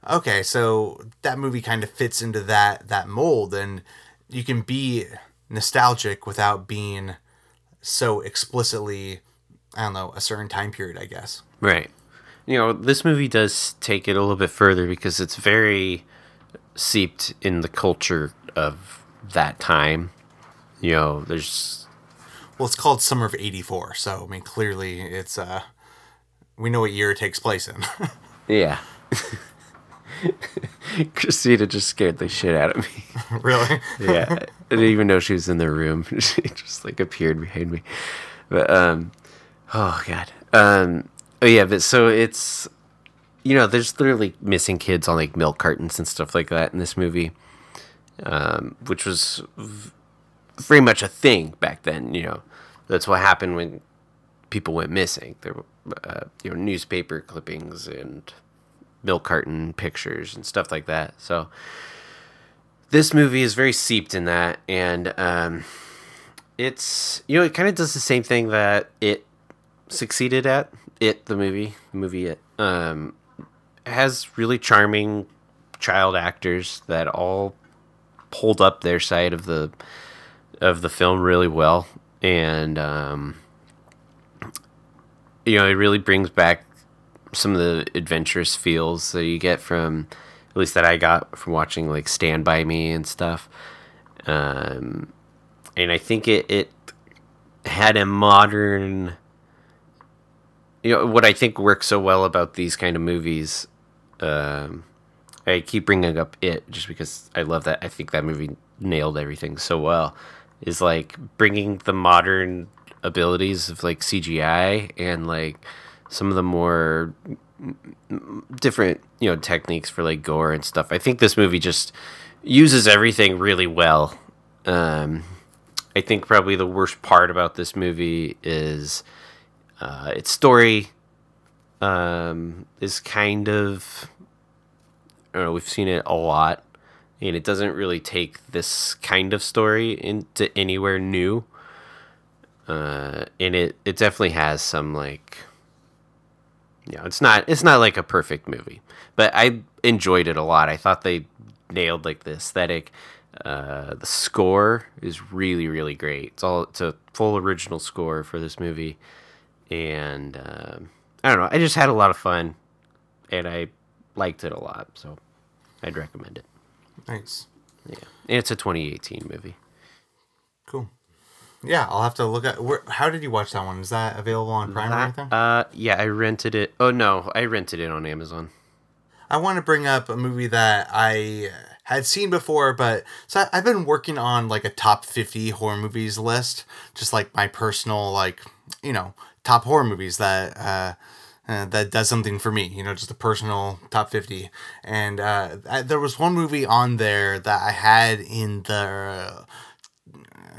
okay, so that movie kind of fits into that that mold, and you can be nostalgic without being so explicitly, I don't know, a certain time period, I guess. Right. You know, this movie does take it a little bit further because it's very seeped in the culture of that time. You know, there's Well, it's called Summer of '84, so I mean, clearly, it's uh, we know what year it takes place in. yeah. Christina just scared the shit out of me. really? yeah, didn't even know she was in the room. she just like appeared behind me. But um, oh god. Um, oh yeah. But so it's you know, there's literally missing kids on like milk cartons and stuff like that in this movie, um, which was v- very much a thing back then. You know, that's what happened when people went missing. There were uh, you know newspaper clippings and milk carton pictures and stuff like that. So this movie is very seeped in that and um, it's you know it kind of does the same thing that it succeeded at it the movie the movie it. Um, has really charming child actors that all pulled up their side of the of the film really well and um, you know it really brings back some of the adventurous feels that you get from at least that I got from watching like Stand by Me and stuff. Um, and I think it it had a modern you know what I think works so well about these kind of movies um, I keep bringing up it just because I love that I think that movie nailed everything so well is like bringing the modern abilities of like CGI and like some of the more different you know techniques for like gore and stuff. I think this movie just uses everything really well. Um, I think probably the worst part about this movie is uh, its story um, is kind of I don't know. We've seen it a lot, and it doesn't really take this kind of story into anywhere new. Uh, and it it definitely has some like you know, it's not it's not like a perfect movie, but I enjoyed it a lot. I thought they nailed like the aesthetic. Uh, the score is really really great. It's all it's a full original score for this movie, and um, I don't know. I just had a lot of fun, and I liked it a lot. So I'd recommend it. Nice. Yeah, and it's a 2018 movie. Yeah, I'll have to look at. Where, how did you watch that one? Is that available on Prime or anything? Uh, yeah, I rented it. Oh no, I rented it on Amazon. I want to bring up a movie that I had seen before, but so I've been working on like a top 50 horror movies list, just like my personal, like, you know, top horror movies that, uh, uh, that does something for me, you know, just a personal top 50. And uh, I, there was one movie on there that I had in the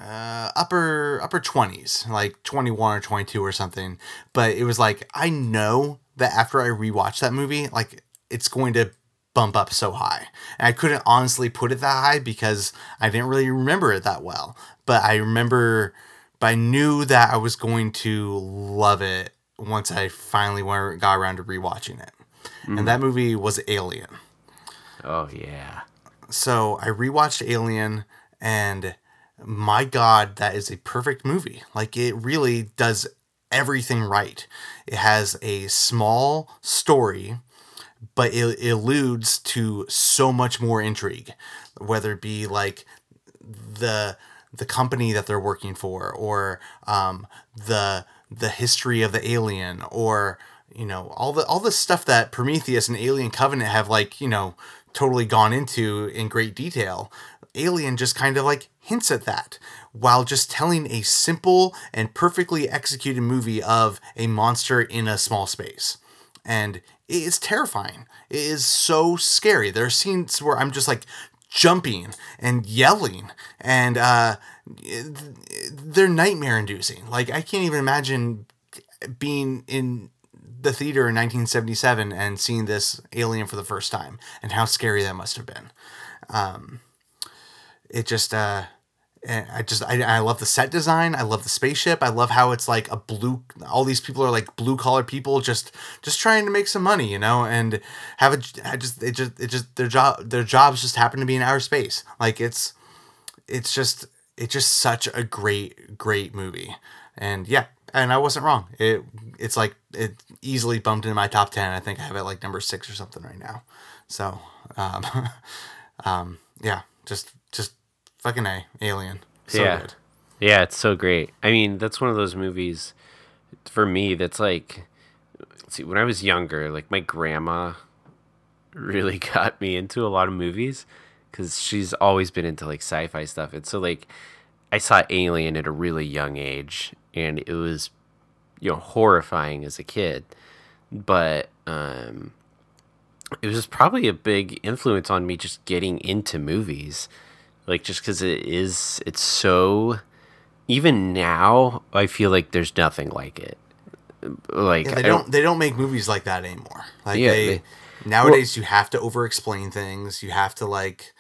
uh, upper upper 20s, like 21 or 22 or something. But it was like I know that after I rewatch that movie, like it's going to bump up so high. And I couldn't honestly put it that high because I didn't really remember it that well. But I remember but I knew that I was going to love it once I finally went, got around to rewatching it. And that movie was Alien. Oh yeah. So I rewatched Alien and my god, that is a perfect movie. Like it really does everything right. It has a small story, but it alludes to so much more intrigue, whether it be like the the company that they're working for or um, the the history of the alien or you know all the all the stuff that Prometheus and Alien Covenant have like you know totally gone into in great detail Alien just kind of like hints at that while just telling a simple and perfectly executed movie of a monster in a small space. And it is terrifying. It is so scary. There are scenes where I'm just like jumping and yelling and uh they're nightmare inducing. Like I can't even imagine being in the theater in 1977 and seeing this alien for the first time and how scary that must have been. Um, it just, uh, I just, I, I love the set design. I love the spaceship. I love how it's like a blue, all these people are like blue collar people just, just trying to make some money, you know, and have a, I just, it just, it just, their job, their jobs just happen to be in outer space. Like it's, it's just, it's just such a great, great movie. And yeah, and I wasn't wrong. It it's like it easily bumped into my top ten. I think I have it like number six or something right now. So, um, um, yeah, just fucking a alien. So Yeah. good. Yeah, it's so great. I mean, that's one of those movies for me that's like see, when I was younger, like my grandma really got me into a lot of movies cuz she's always been into like sci-fi stuff. And so like I saw Alien at a really young age and it was you know horrifying as a kid. But um it was probably a big influence on me just getting into movies. Like just cuz it is it's so even now I feel like there's nothing like it. Like Yeah, they don't they don't make movies like that anymore. Like Yeah, they, they- nowadays you have to over explain things. You have to like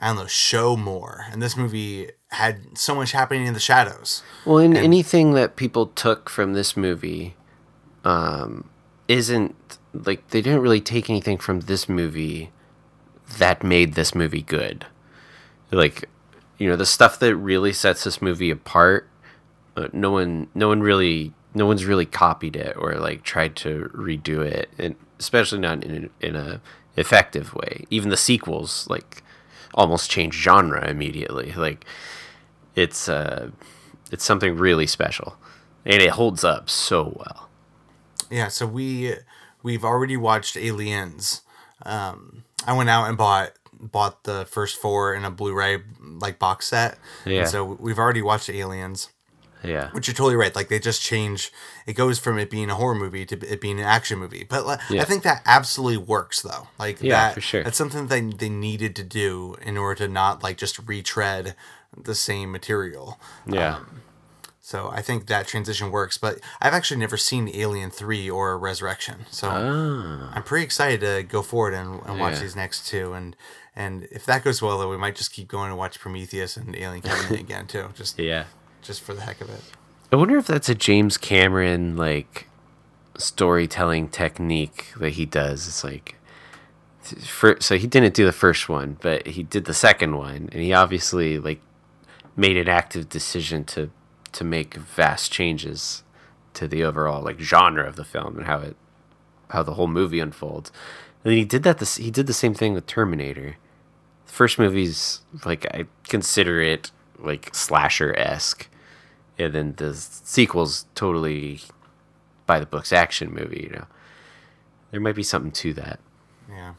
I don't know, show more. And this movie had so much happening in the shadows. Well, and, anything that people took from this movie um, isn't like they didn't really take anything from this movie that made this movie good. Like, you know, the stuff that really sets this movie apart, uh, no one, no one really, no one's really copied it or like tried to redo it, and especially not in in a effective way. Even the sequels, like, almost change genre immediately. Like, it's uh it's something really special and it holds up so well Yeah, so we we've already watched Aliens. Um, I went out and bought bought the first four in a Blu-ray like box set. And Yeah. so we've already watched Aliens, yeah which you're totally right. Like they just change. It goes from it being a horror movie to it being an action movie. But like, I think that absolutely works though. Like Yeah, that, for sure. That's something they they needed to do in order to not like just retread the same material. yeah So I think that transition works, but I've actually never seen Alien 3 or Resurrection. So Ah. I'm pretty excited to go forward and, and watch Yeah. these next two. And and if that goes well, though, we might just keep going and watch Prometheus and Alien Covenant again, too, just yeah just for the heck of it. i wonder if that's a james cameron like storytelling technique that he does it's like for, so he didn't do the first one but he did the second one and he obviously like made an active decision to to make vast changes to the overall like genre of the film and how it how the whole movie unfolds. And then he did that. This he did the same thing with Terminator. The first movie's like I consider it like slasher esque, and then the sequel's totally by the books action movie. You know, there might be something to that. Yeah.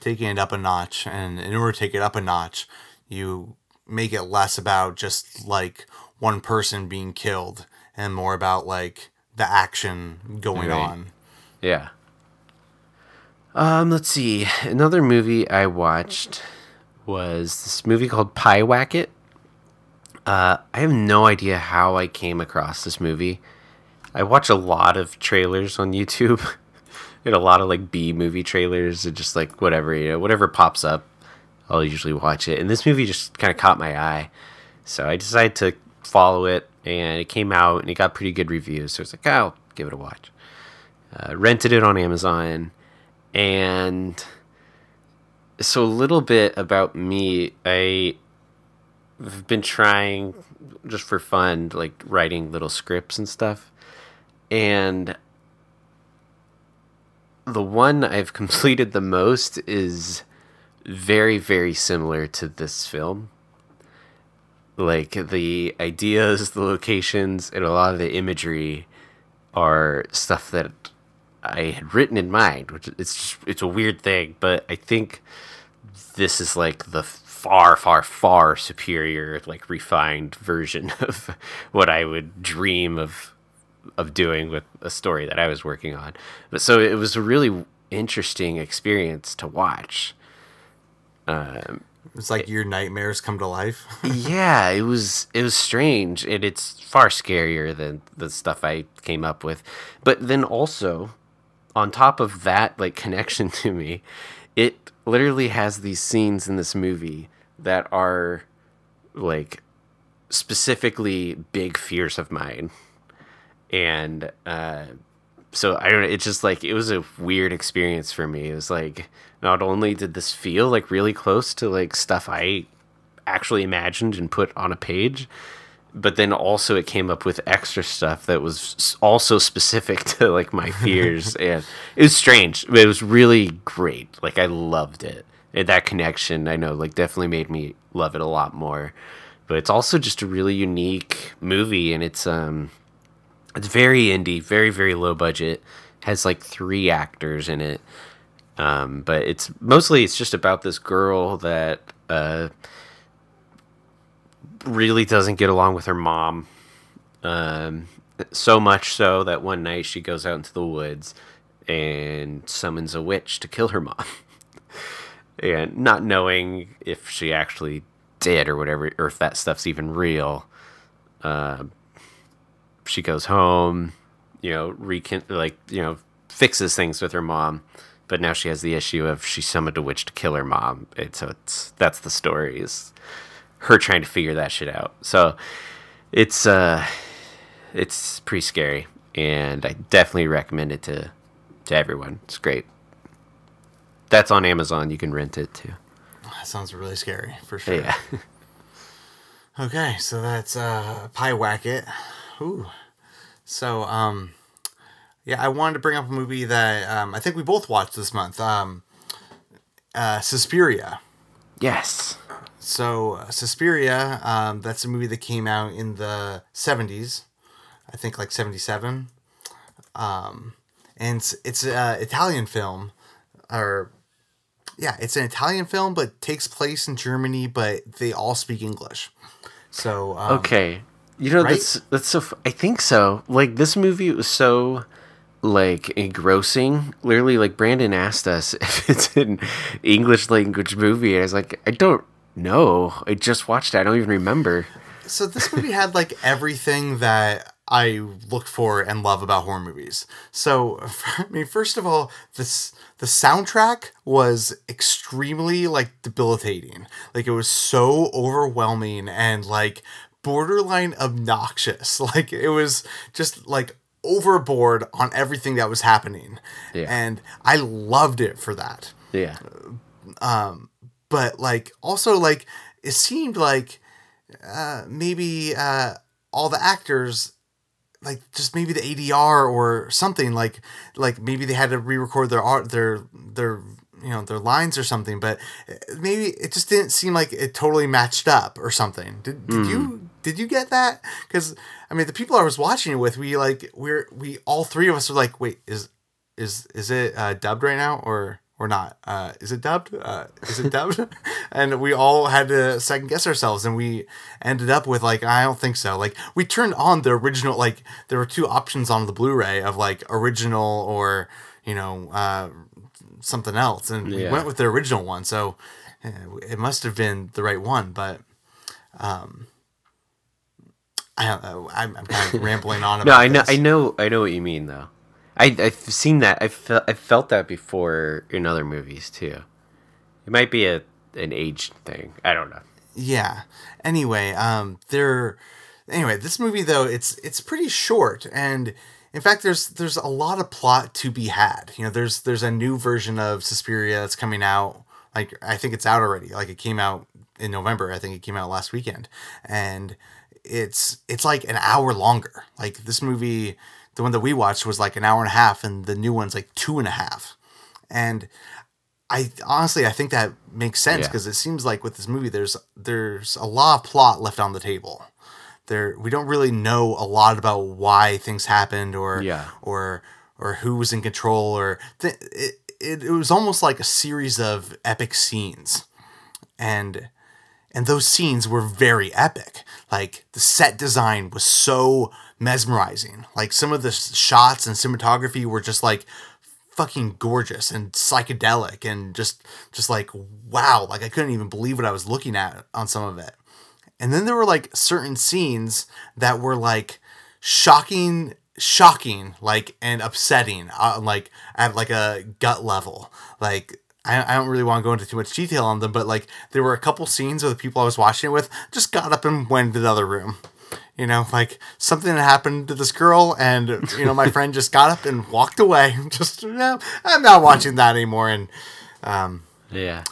Taking it up a notch. And in order to take it up a notch, you make it less about just like one person being killed and more about like the action going Right. on. Yeah. Um, let's see. Another movie I watched was this movie called Pyewacket. Uh, I have no idea how I came across this movie. I watch a lot of trailers on YouTube and a lot of like B movie trailers and just like whatever, you know, whatever pops up, I'll usually watch it. And this movie just kind of caught my eye. So I decided to follow it and it came out and it got pretty good reviews. So I was like, "Oh, I'll give it a watch uh, rented it on Amazon, and so a little bit about me. I have been trying just for fun, like writing little scripts and stuff, and the one I've completed the most is very very similar to this film. Like the ideas the locations and a lot of the imagery are stuff that I had written in mind, which it's just, it's a weird thing, but I think this is like the far, far, far superior, like refined version of what I would dream of of doing with a story that I was working on. But so it was a really interesting experience to watch. Um, it's like your nightmares come to life. yeah, it was it was strange, and it's far scarier than the stuff I came up with. But then also, on top of that, like connection to me, it literally has these scenes in this movie that are like specifically big fears of mine, and uh, so I don't know. It's just like it was a weird experience for me. It was like not only did this feel like really close to like stuff I actually imagined and put on a page, but then also it came up with extra stuff that was also specific to like my fears and it was strange. But it was really great. Like i loved it. And that connection i know like definitely made me love it a lot more. But it's also just a really unique movie and it's um it's very indie very very low budget has like three actors in it. Um but it's mostly it's just about this girl that uh really doesn't get along with her mom. Um, so much so that one night she goes out into the woods and summons a witch to kill her mom. and not knowing if she actually did or whatever, or if that stuff's even real, uh, she goes home, you know, recon- like, you know, fixes things with her mom. But now she has the issue of she summoned a witch to kill her mom. And so it's that's the story her trying to figure that shit out. So it's uh it's pretty scary and I definitely recommend it to to everyone. It's great. That's on Amazon. You can rent it too. that sounds really scary for sure. Yeah. Okay, so that's uh Pyewacket. Ooh. So um yeah, I wanted to bring up a movie that um I think we both watched this month. Um uh Suspiria. yes. So uh, Suspiria, um that's a movie that came out in the 70s. I think like 77. Um and it's, it's an Italian film or yeah, it's an Italian film but takes place in Germany but they all speak English. So um, Okay. You know right? that's that's so I think so. Like this movie was so like engrossing. Literally like Brandon asked us if it's an English language movie and I was like I don't know. I just watched it. I don't even remember. So this movie had like everything that I look for and love about horror movies. So I mean, first of all, this the soundtrack was extremely like debilitating. Like it was so overwhelming and like borderline obnoxious. Like it was just like overboard on everything that was happening. Yeah. And I loved it for that Yeah. Um, but like also like it seemed like uh maybe uh all the actors like just maybe the ADR or something like like maybe they had to re-record their art their their you know their lines or something but uh, maybe it just didn't seem like it totally matched up or something. Did, did you did you get that? Because i mean the people i was watching it with we like we're we all three of us were like wait is is is it uh, dubbed right now or or not? Uh, is it dubbed? Uh, is it dubbed? and we all had to second guess ourselves, and we ended up with like I don't think so. Like we turned on the original. Like there were two options on the Blu-ray of like original or you know uh, something else, and we Yeah. went with the original one. So uh, it must have been the right one, but. Um, I don't know. I'm, I'm kind of rambling on about No, I know, this. I know, I know what you mean though. I I've seen that. I felt I felt that before in other movies too. It might be a an age thing. I don't know. yeah anyway um there anyway this movie though it's it's pretty short and in fact there's there's a lot of plot to be had you know there's there's a new version of Suspiria that's coming out like I think it's out already like it came out in November I think it came out last weekend and it's it's like an hour longer like this movie the one that we watched was like an hour and a half and the new one's like two and a half and I honestly I think that makes sense Yeah. because it seems like with this movie there's there's a lot of plot left on the table. There we don't really know a lot about why things happened or Yeah. or or who was in control or th- it, it it was almost like a series of epic scenes. And and those scenes were very epic. Like the set design was so mesmerizing. Like some of the shots and cinematography were just like fucking gorgeous and psychedelic and just just like wow, like I couldn't even believe what I was looking at on some of it. And then there were like certain scenes that were like shocking shocking like and upsetting uh, like at like a gut level like I, I don't really want to go into too much detail on them but like there were a couple scenes where the people i was watching it with just got up and went to the other room you know like something had happened to this girl and you know my friend just got up and walked away just no i'm not watching that anymore and Yeah.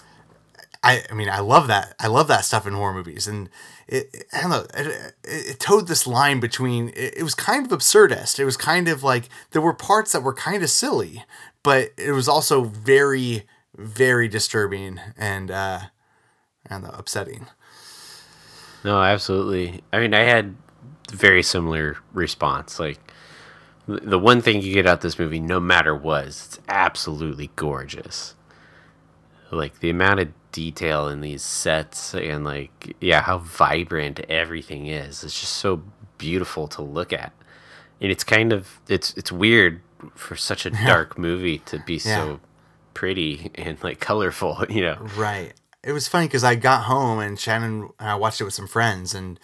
I, I mean, I love that. I love that stuff in horror movies, and it, it- I don't know. It, it, it towed this line between. It, it was kind of absurdist. It was kind of like there were parts that were kind of silly, but it was also very, very disturbing and uh, I don't know, upsetting. No, absolutely. I mean, I had very similar response. Like the one thing you get out this movie, no matter what, it's absolutely gorgeous. Like the amount of detail in these sets and like yeah, how vibrant everything is. It's just so beautiful to look at. And it's kind of it's it's weird for such a dark movie to be Yeah. so pretty and like colorful, you know. Right. It was funny because I got home and Shannon and I watched it with some friends and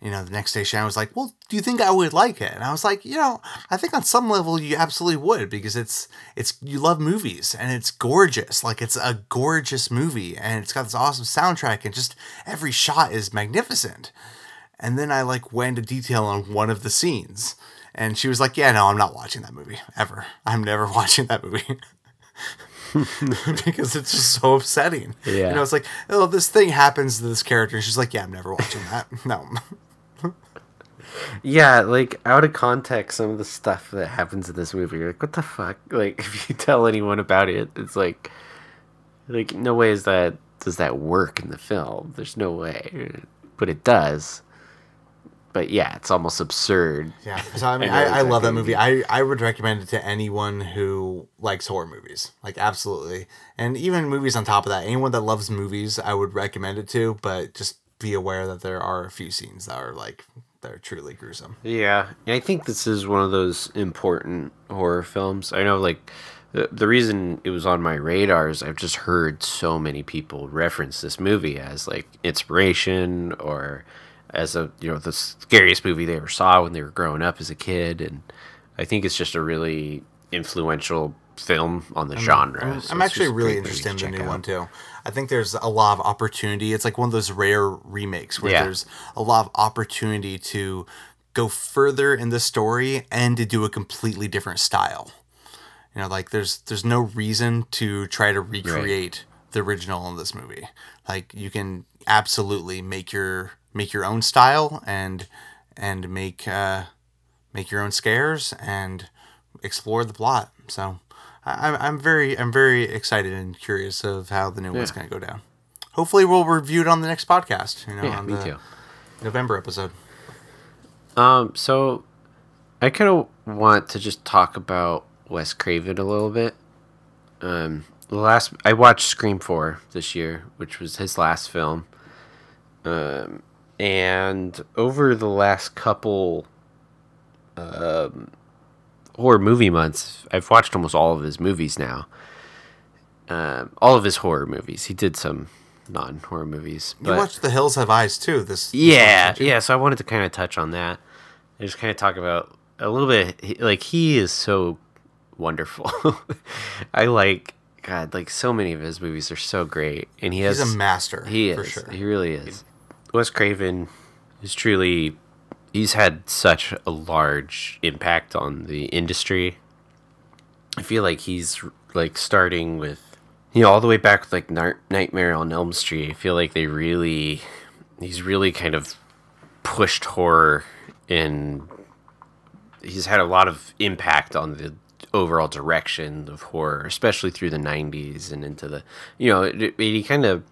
you know the next day Shannon was like, "Well, do you think I would like it?" And I was like, "You know, I think on some level you absolutely would because it's it's you love movies and it's gorgeous. Like it's a gorgeous movie and it's got this awesome soundtrack and just every shot is magnificent." And then I like went into detail on one of the scenes. And she was like, "Yeah, no, I'm not watching that movie ever. I'm never watching that movie." because it's just so upsetting. Yeah. You know, it's like, oh, this thing happens to this character. And she's like, yeah, I'm never watching that. No. Yeah, like out of context, some of the stuff that happens in this movie, you're like, what the fuck? Like, if you tell anyone about it, it's like, like no way is that does that work in the film? There's no way, but it does. But yeah, it's almost absurd. Yeah. So, I mean, I I love that movie. I, I would recommend it to anyone who likes horror movies. Like, absolutely. And even movies on top of that. Anyone that loves movies, I would recommend it to, but just be aware that there are a few scenes that are like, that are truly gruesome. Yeah, and I think this is one of those important horror films. I know, like, the, the reason it was on my radar is I've just heard so many people reference this movie as, like, inspiration or as a, you know, the scariest movie they ever saw when they were growing up as a kid. And I think it's just a really influential film on the genre. I'm, so I'm actually really interested in the new out. one too. I think there's a lot of opportunity. It's like one of those rare remakes where Yeah. there's a lot of opportunity to go further in the story and to do a completely different style. You know, like there's there's no reason to try to recreate the original in this movie. Like you can absolutely make your make your own style and and make uh, make your own scares and explore the plot. So I, I'm I'm very I'm very excited and curious of how the new one's going to go down. Hopefully, we'll review it on the next podcast. You know, Yeah, on me the too. November episode. Um, so I kind of want to just talk about Wes Craven a little bit. Um, the last I watched Scream Four this year, which was his last film. Um, and over the last couple um, horror movie months, I've watched almost all of his movies now. Um, all of his horror movies. He did some non-horror movies. You watched The Hills Have Eyes too. This this Yeah, year. yeah. So I wanted to kind of touch on that. and just kind of talk about a little bit. Like he is so wonderful. I like God. Like so many of his movies are so great, and he has He's a master. He for is. sure. He really is. Wes Craven is truly. He's had such a large impact on the industry. I feel like he's like starting with, you know, all the way back with like Nightmare on Elm Street. I feel like they really, he's really kind of pushed horror and he's had a lot of impact on the overall direction of horror, especially through the 90s and into the, you know, it, it- he kind of,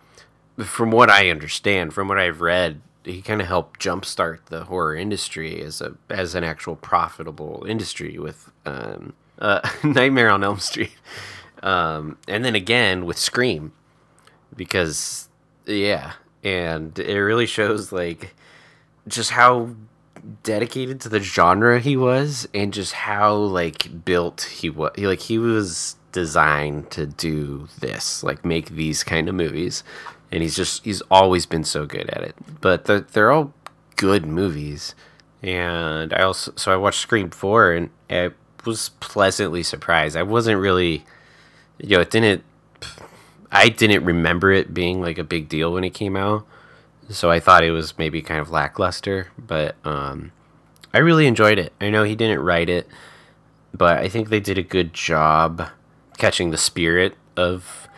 from what I understand, from what I've read, he kind of helped jumpstart the horror industry as a as an actual profitable industry with um, uh, Nightmare on Elm Street, um, and then again with Scream, because yeah, and it really shows like just how dedicated to the genre he was and just how like built he was like he was designed to do this like make these kind of movies and he's just he's always been so good at it. But they're, they're all good movies. And i also so i watched scream 4 and i was pleasantly surprised. I wasn't really you know it didn't i didn't remember it being like a big deal when it came out. So I thought it was maybe kind of lackluster, but um, I really enjoyed it. I know he didn't write it, but I think they did a good job catching the spirit of,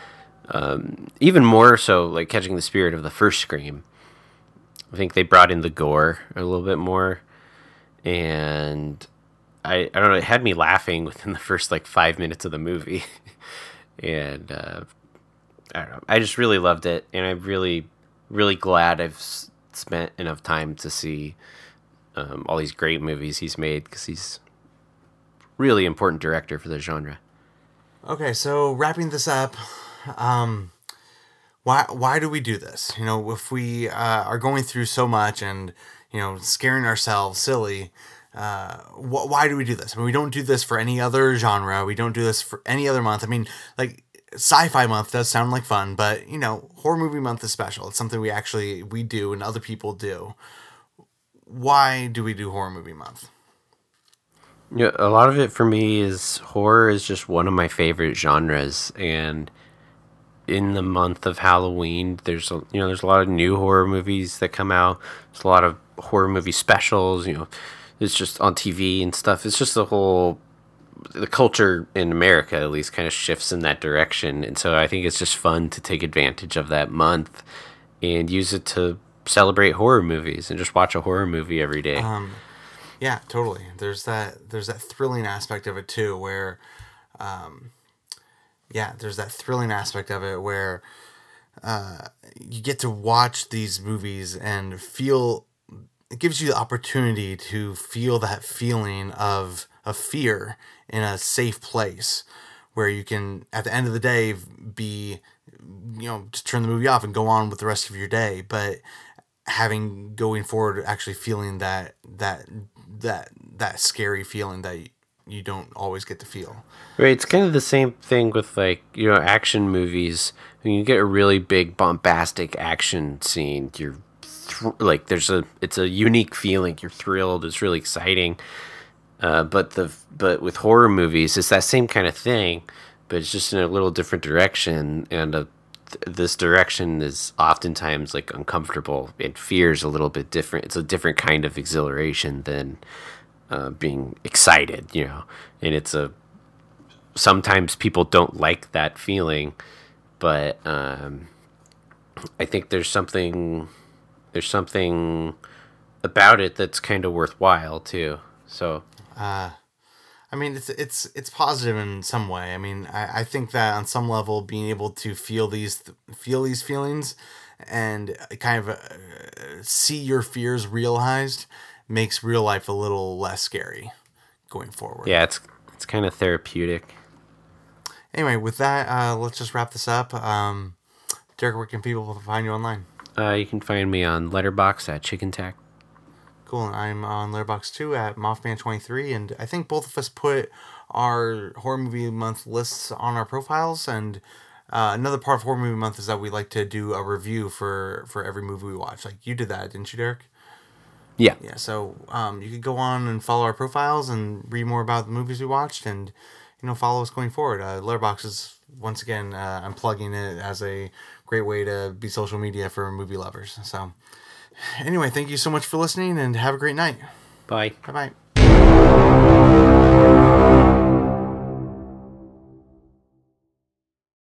um, even more so, like catching the spirit of the first Scream. I think they brought in the gore a little bit more, and I I don't know, it had me laughing within the first like five minutes of the movie, and uh, I don't know, I just really loved it, and I'm really really glad I've spent enough time to see um, all these great movies he's made because he's really important director for the genre. Okay, so wrapping this up, um, why why do we do this? You know, if we uh, are going through so much and you know scaring ourselves silly, uh, wh- why do we do this? I mean, we don't do this for any other genre. We don't do this for any other month. I mean, like sci-fi month does sound like fun, but you know, horror movie month is special. It's something we actually we do and other people do. Why do we do horror movie month? Yeah, a lot of it for me is horror is just one of my favorite genres, and in the month of Halloween, there's a, you know there's a lot of new horror movies that come out. There's a lot of horror movie specials. You know, it's just on TV and stuff. It's just the whole the culture in America at least kind of shifts in that direction, and so I think it's just fun to take advantage of that month and use it to celebrate horror movies and just watch a horror movie every day. Um, yeah, totally. There's that there's that thrilling aspect of it too, where, um, yeah, there's that thrilling aspect of it where, uh, you get to watch these movies and feel. It gives you the opportunity to feel that feeling of of fear in a safe place, where you can, at the end of the day, be, you know, just turn the movie off and go on with the rest of your day, but having going forward actually feeling that that that that scary feeling that you don't always get to feel Right, it's kind of the same thing with like you know action movies. When you get a really big bombastic action scene, you're like there's a it's a unique feeling. You're thrilled. It's really exciting. Uh, but the but with horror movies, it's that same kind of thing, but it's just in a little different direction. And uh, th- this direction is oftentimes like uncomfortable. It fears a little bit different. It's a different kind of exhilaration than uh, being excited, you know. And it's a sometimes people don't like that feeling, but um, I think there's something there's something about it that's kind of worthwhile too. So uh, I mean, it's it's it's positive in some way. I mean, I, I think that on some level, being able to feel these feel these feelings and kind of uh, see your fears realized makes real life a little less scary going forward. yeah, it's it's kind of therapeutic. Anyway, with that, uh, let's just wrap this up. Um, Derek, where can people find you online? Uh, you can find me on Letterboxd at Chicken Tack. Cool. And I'm on Letterboxd 2 at Mothman23. And I think both of us put our horror movie month lists on our profiles. And uh, another part of horror movie month is that we like to do a review for, for every movie we watch. Like you did that, didn't you, Derek? Yeah. Yeah. So um, you could go on and follow our profiles and read more about the movies we watched and, you know, follow us going forward. Uh, Letterboxd is, once again, uh, I'm plugging it as a great way to be social media for movie lovers. So anyway, thank you so much for listening and have a great night. Bye. Bye bye.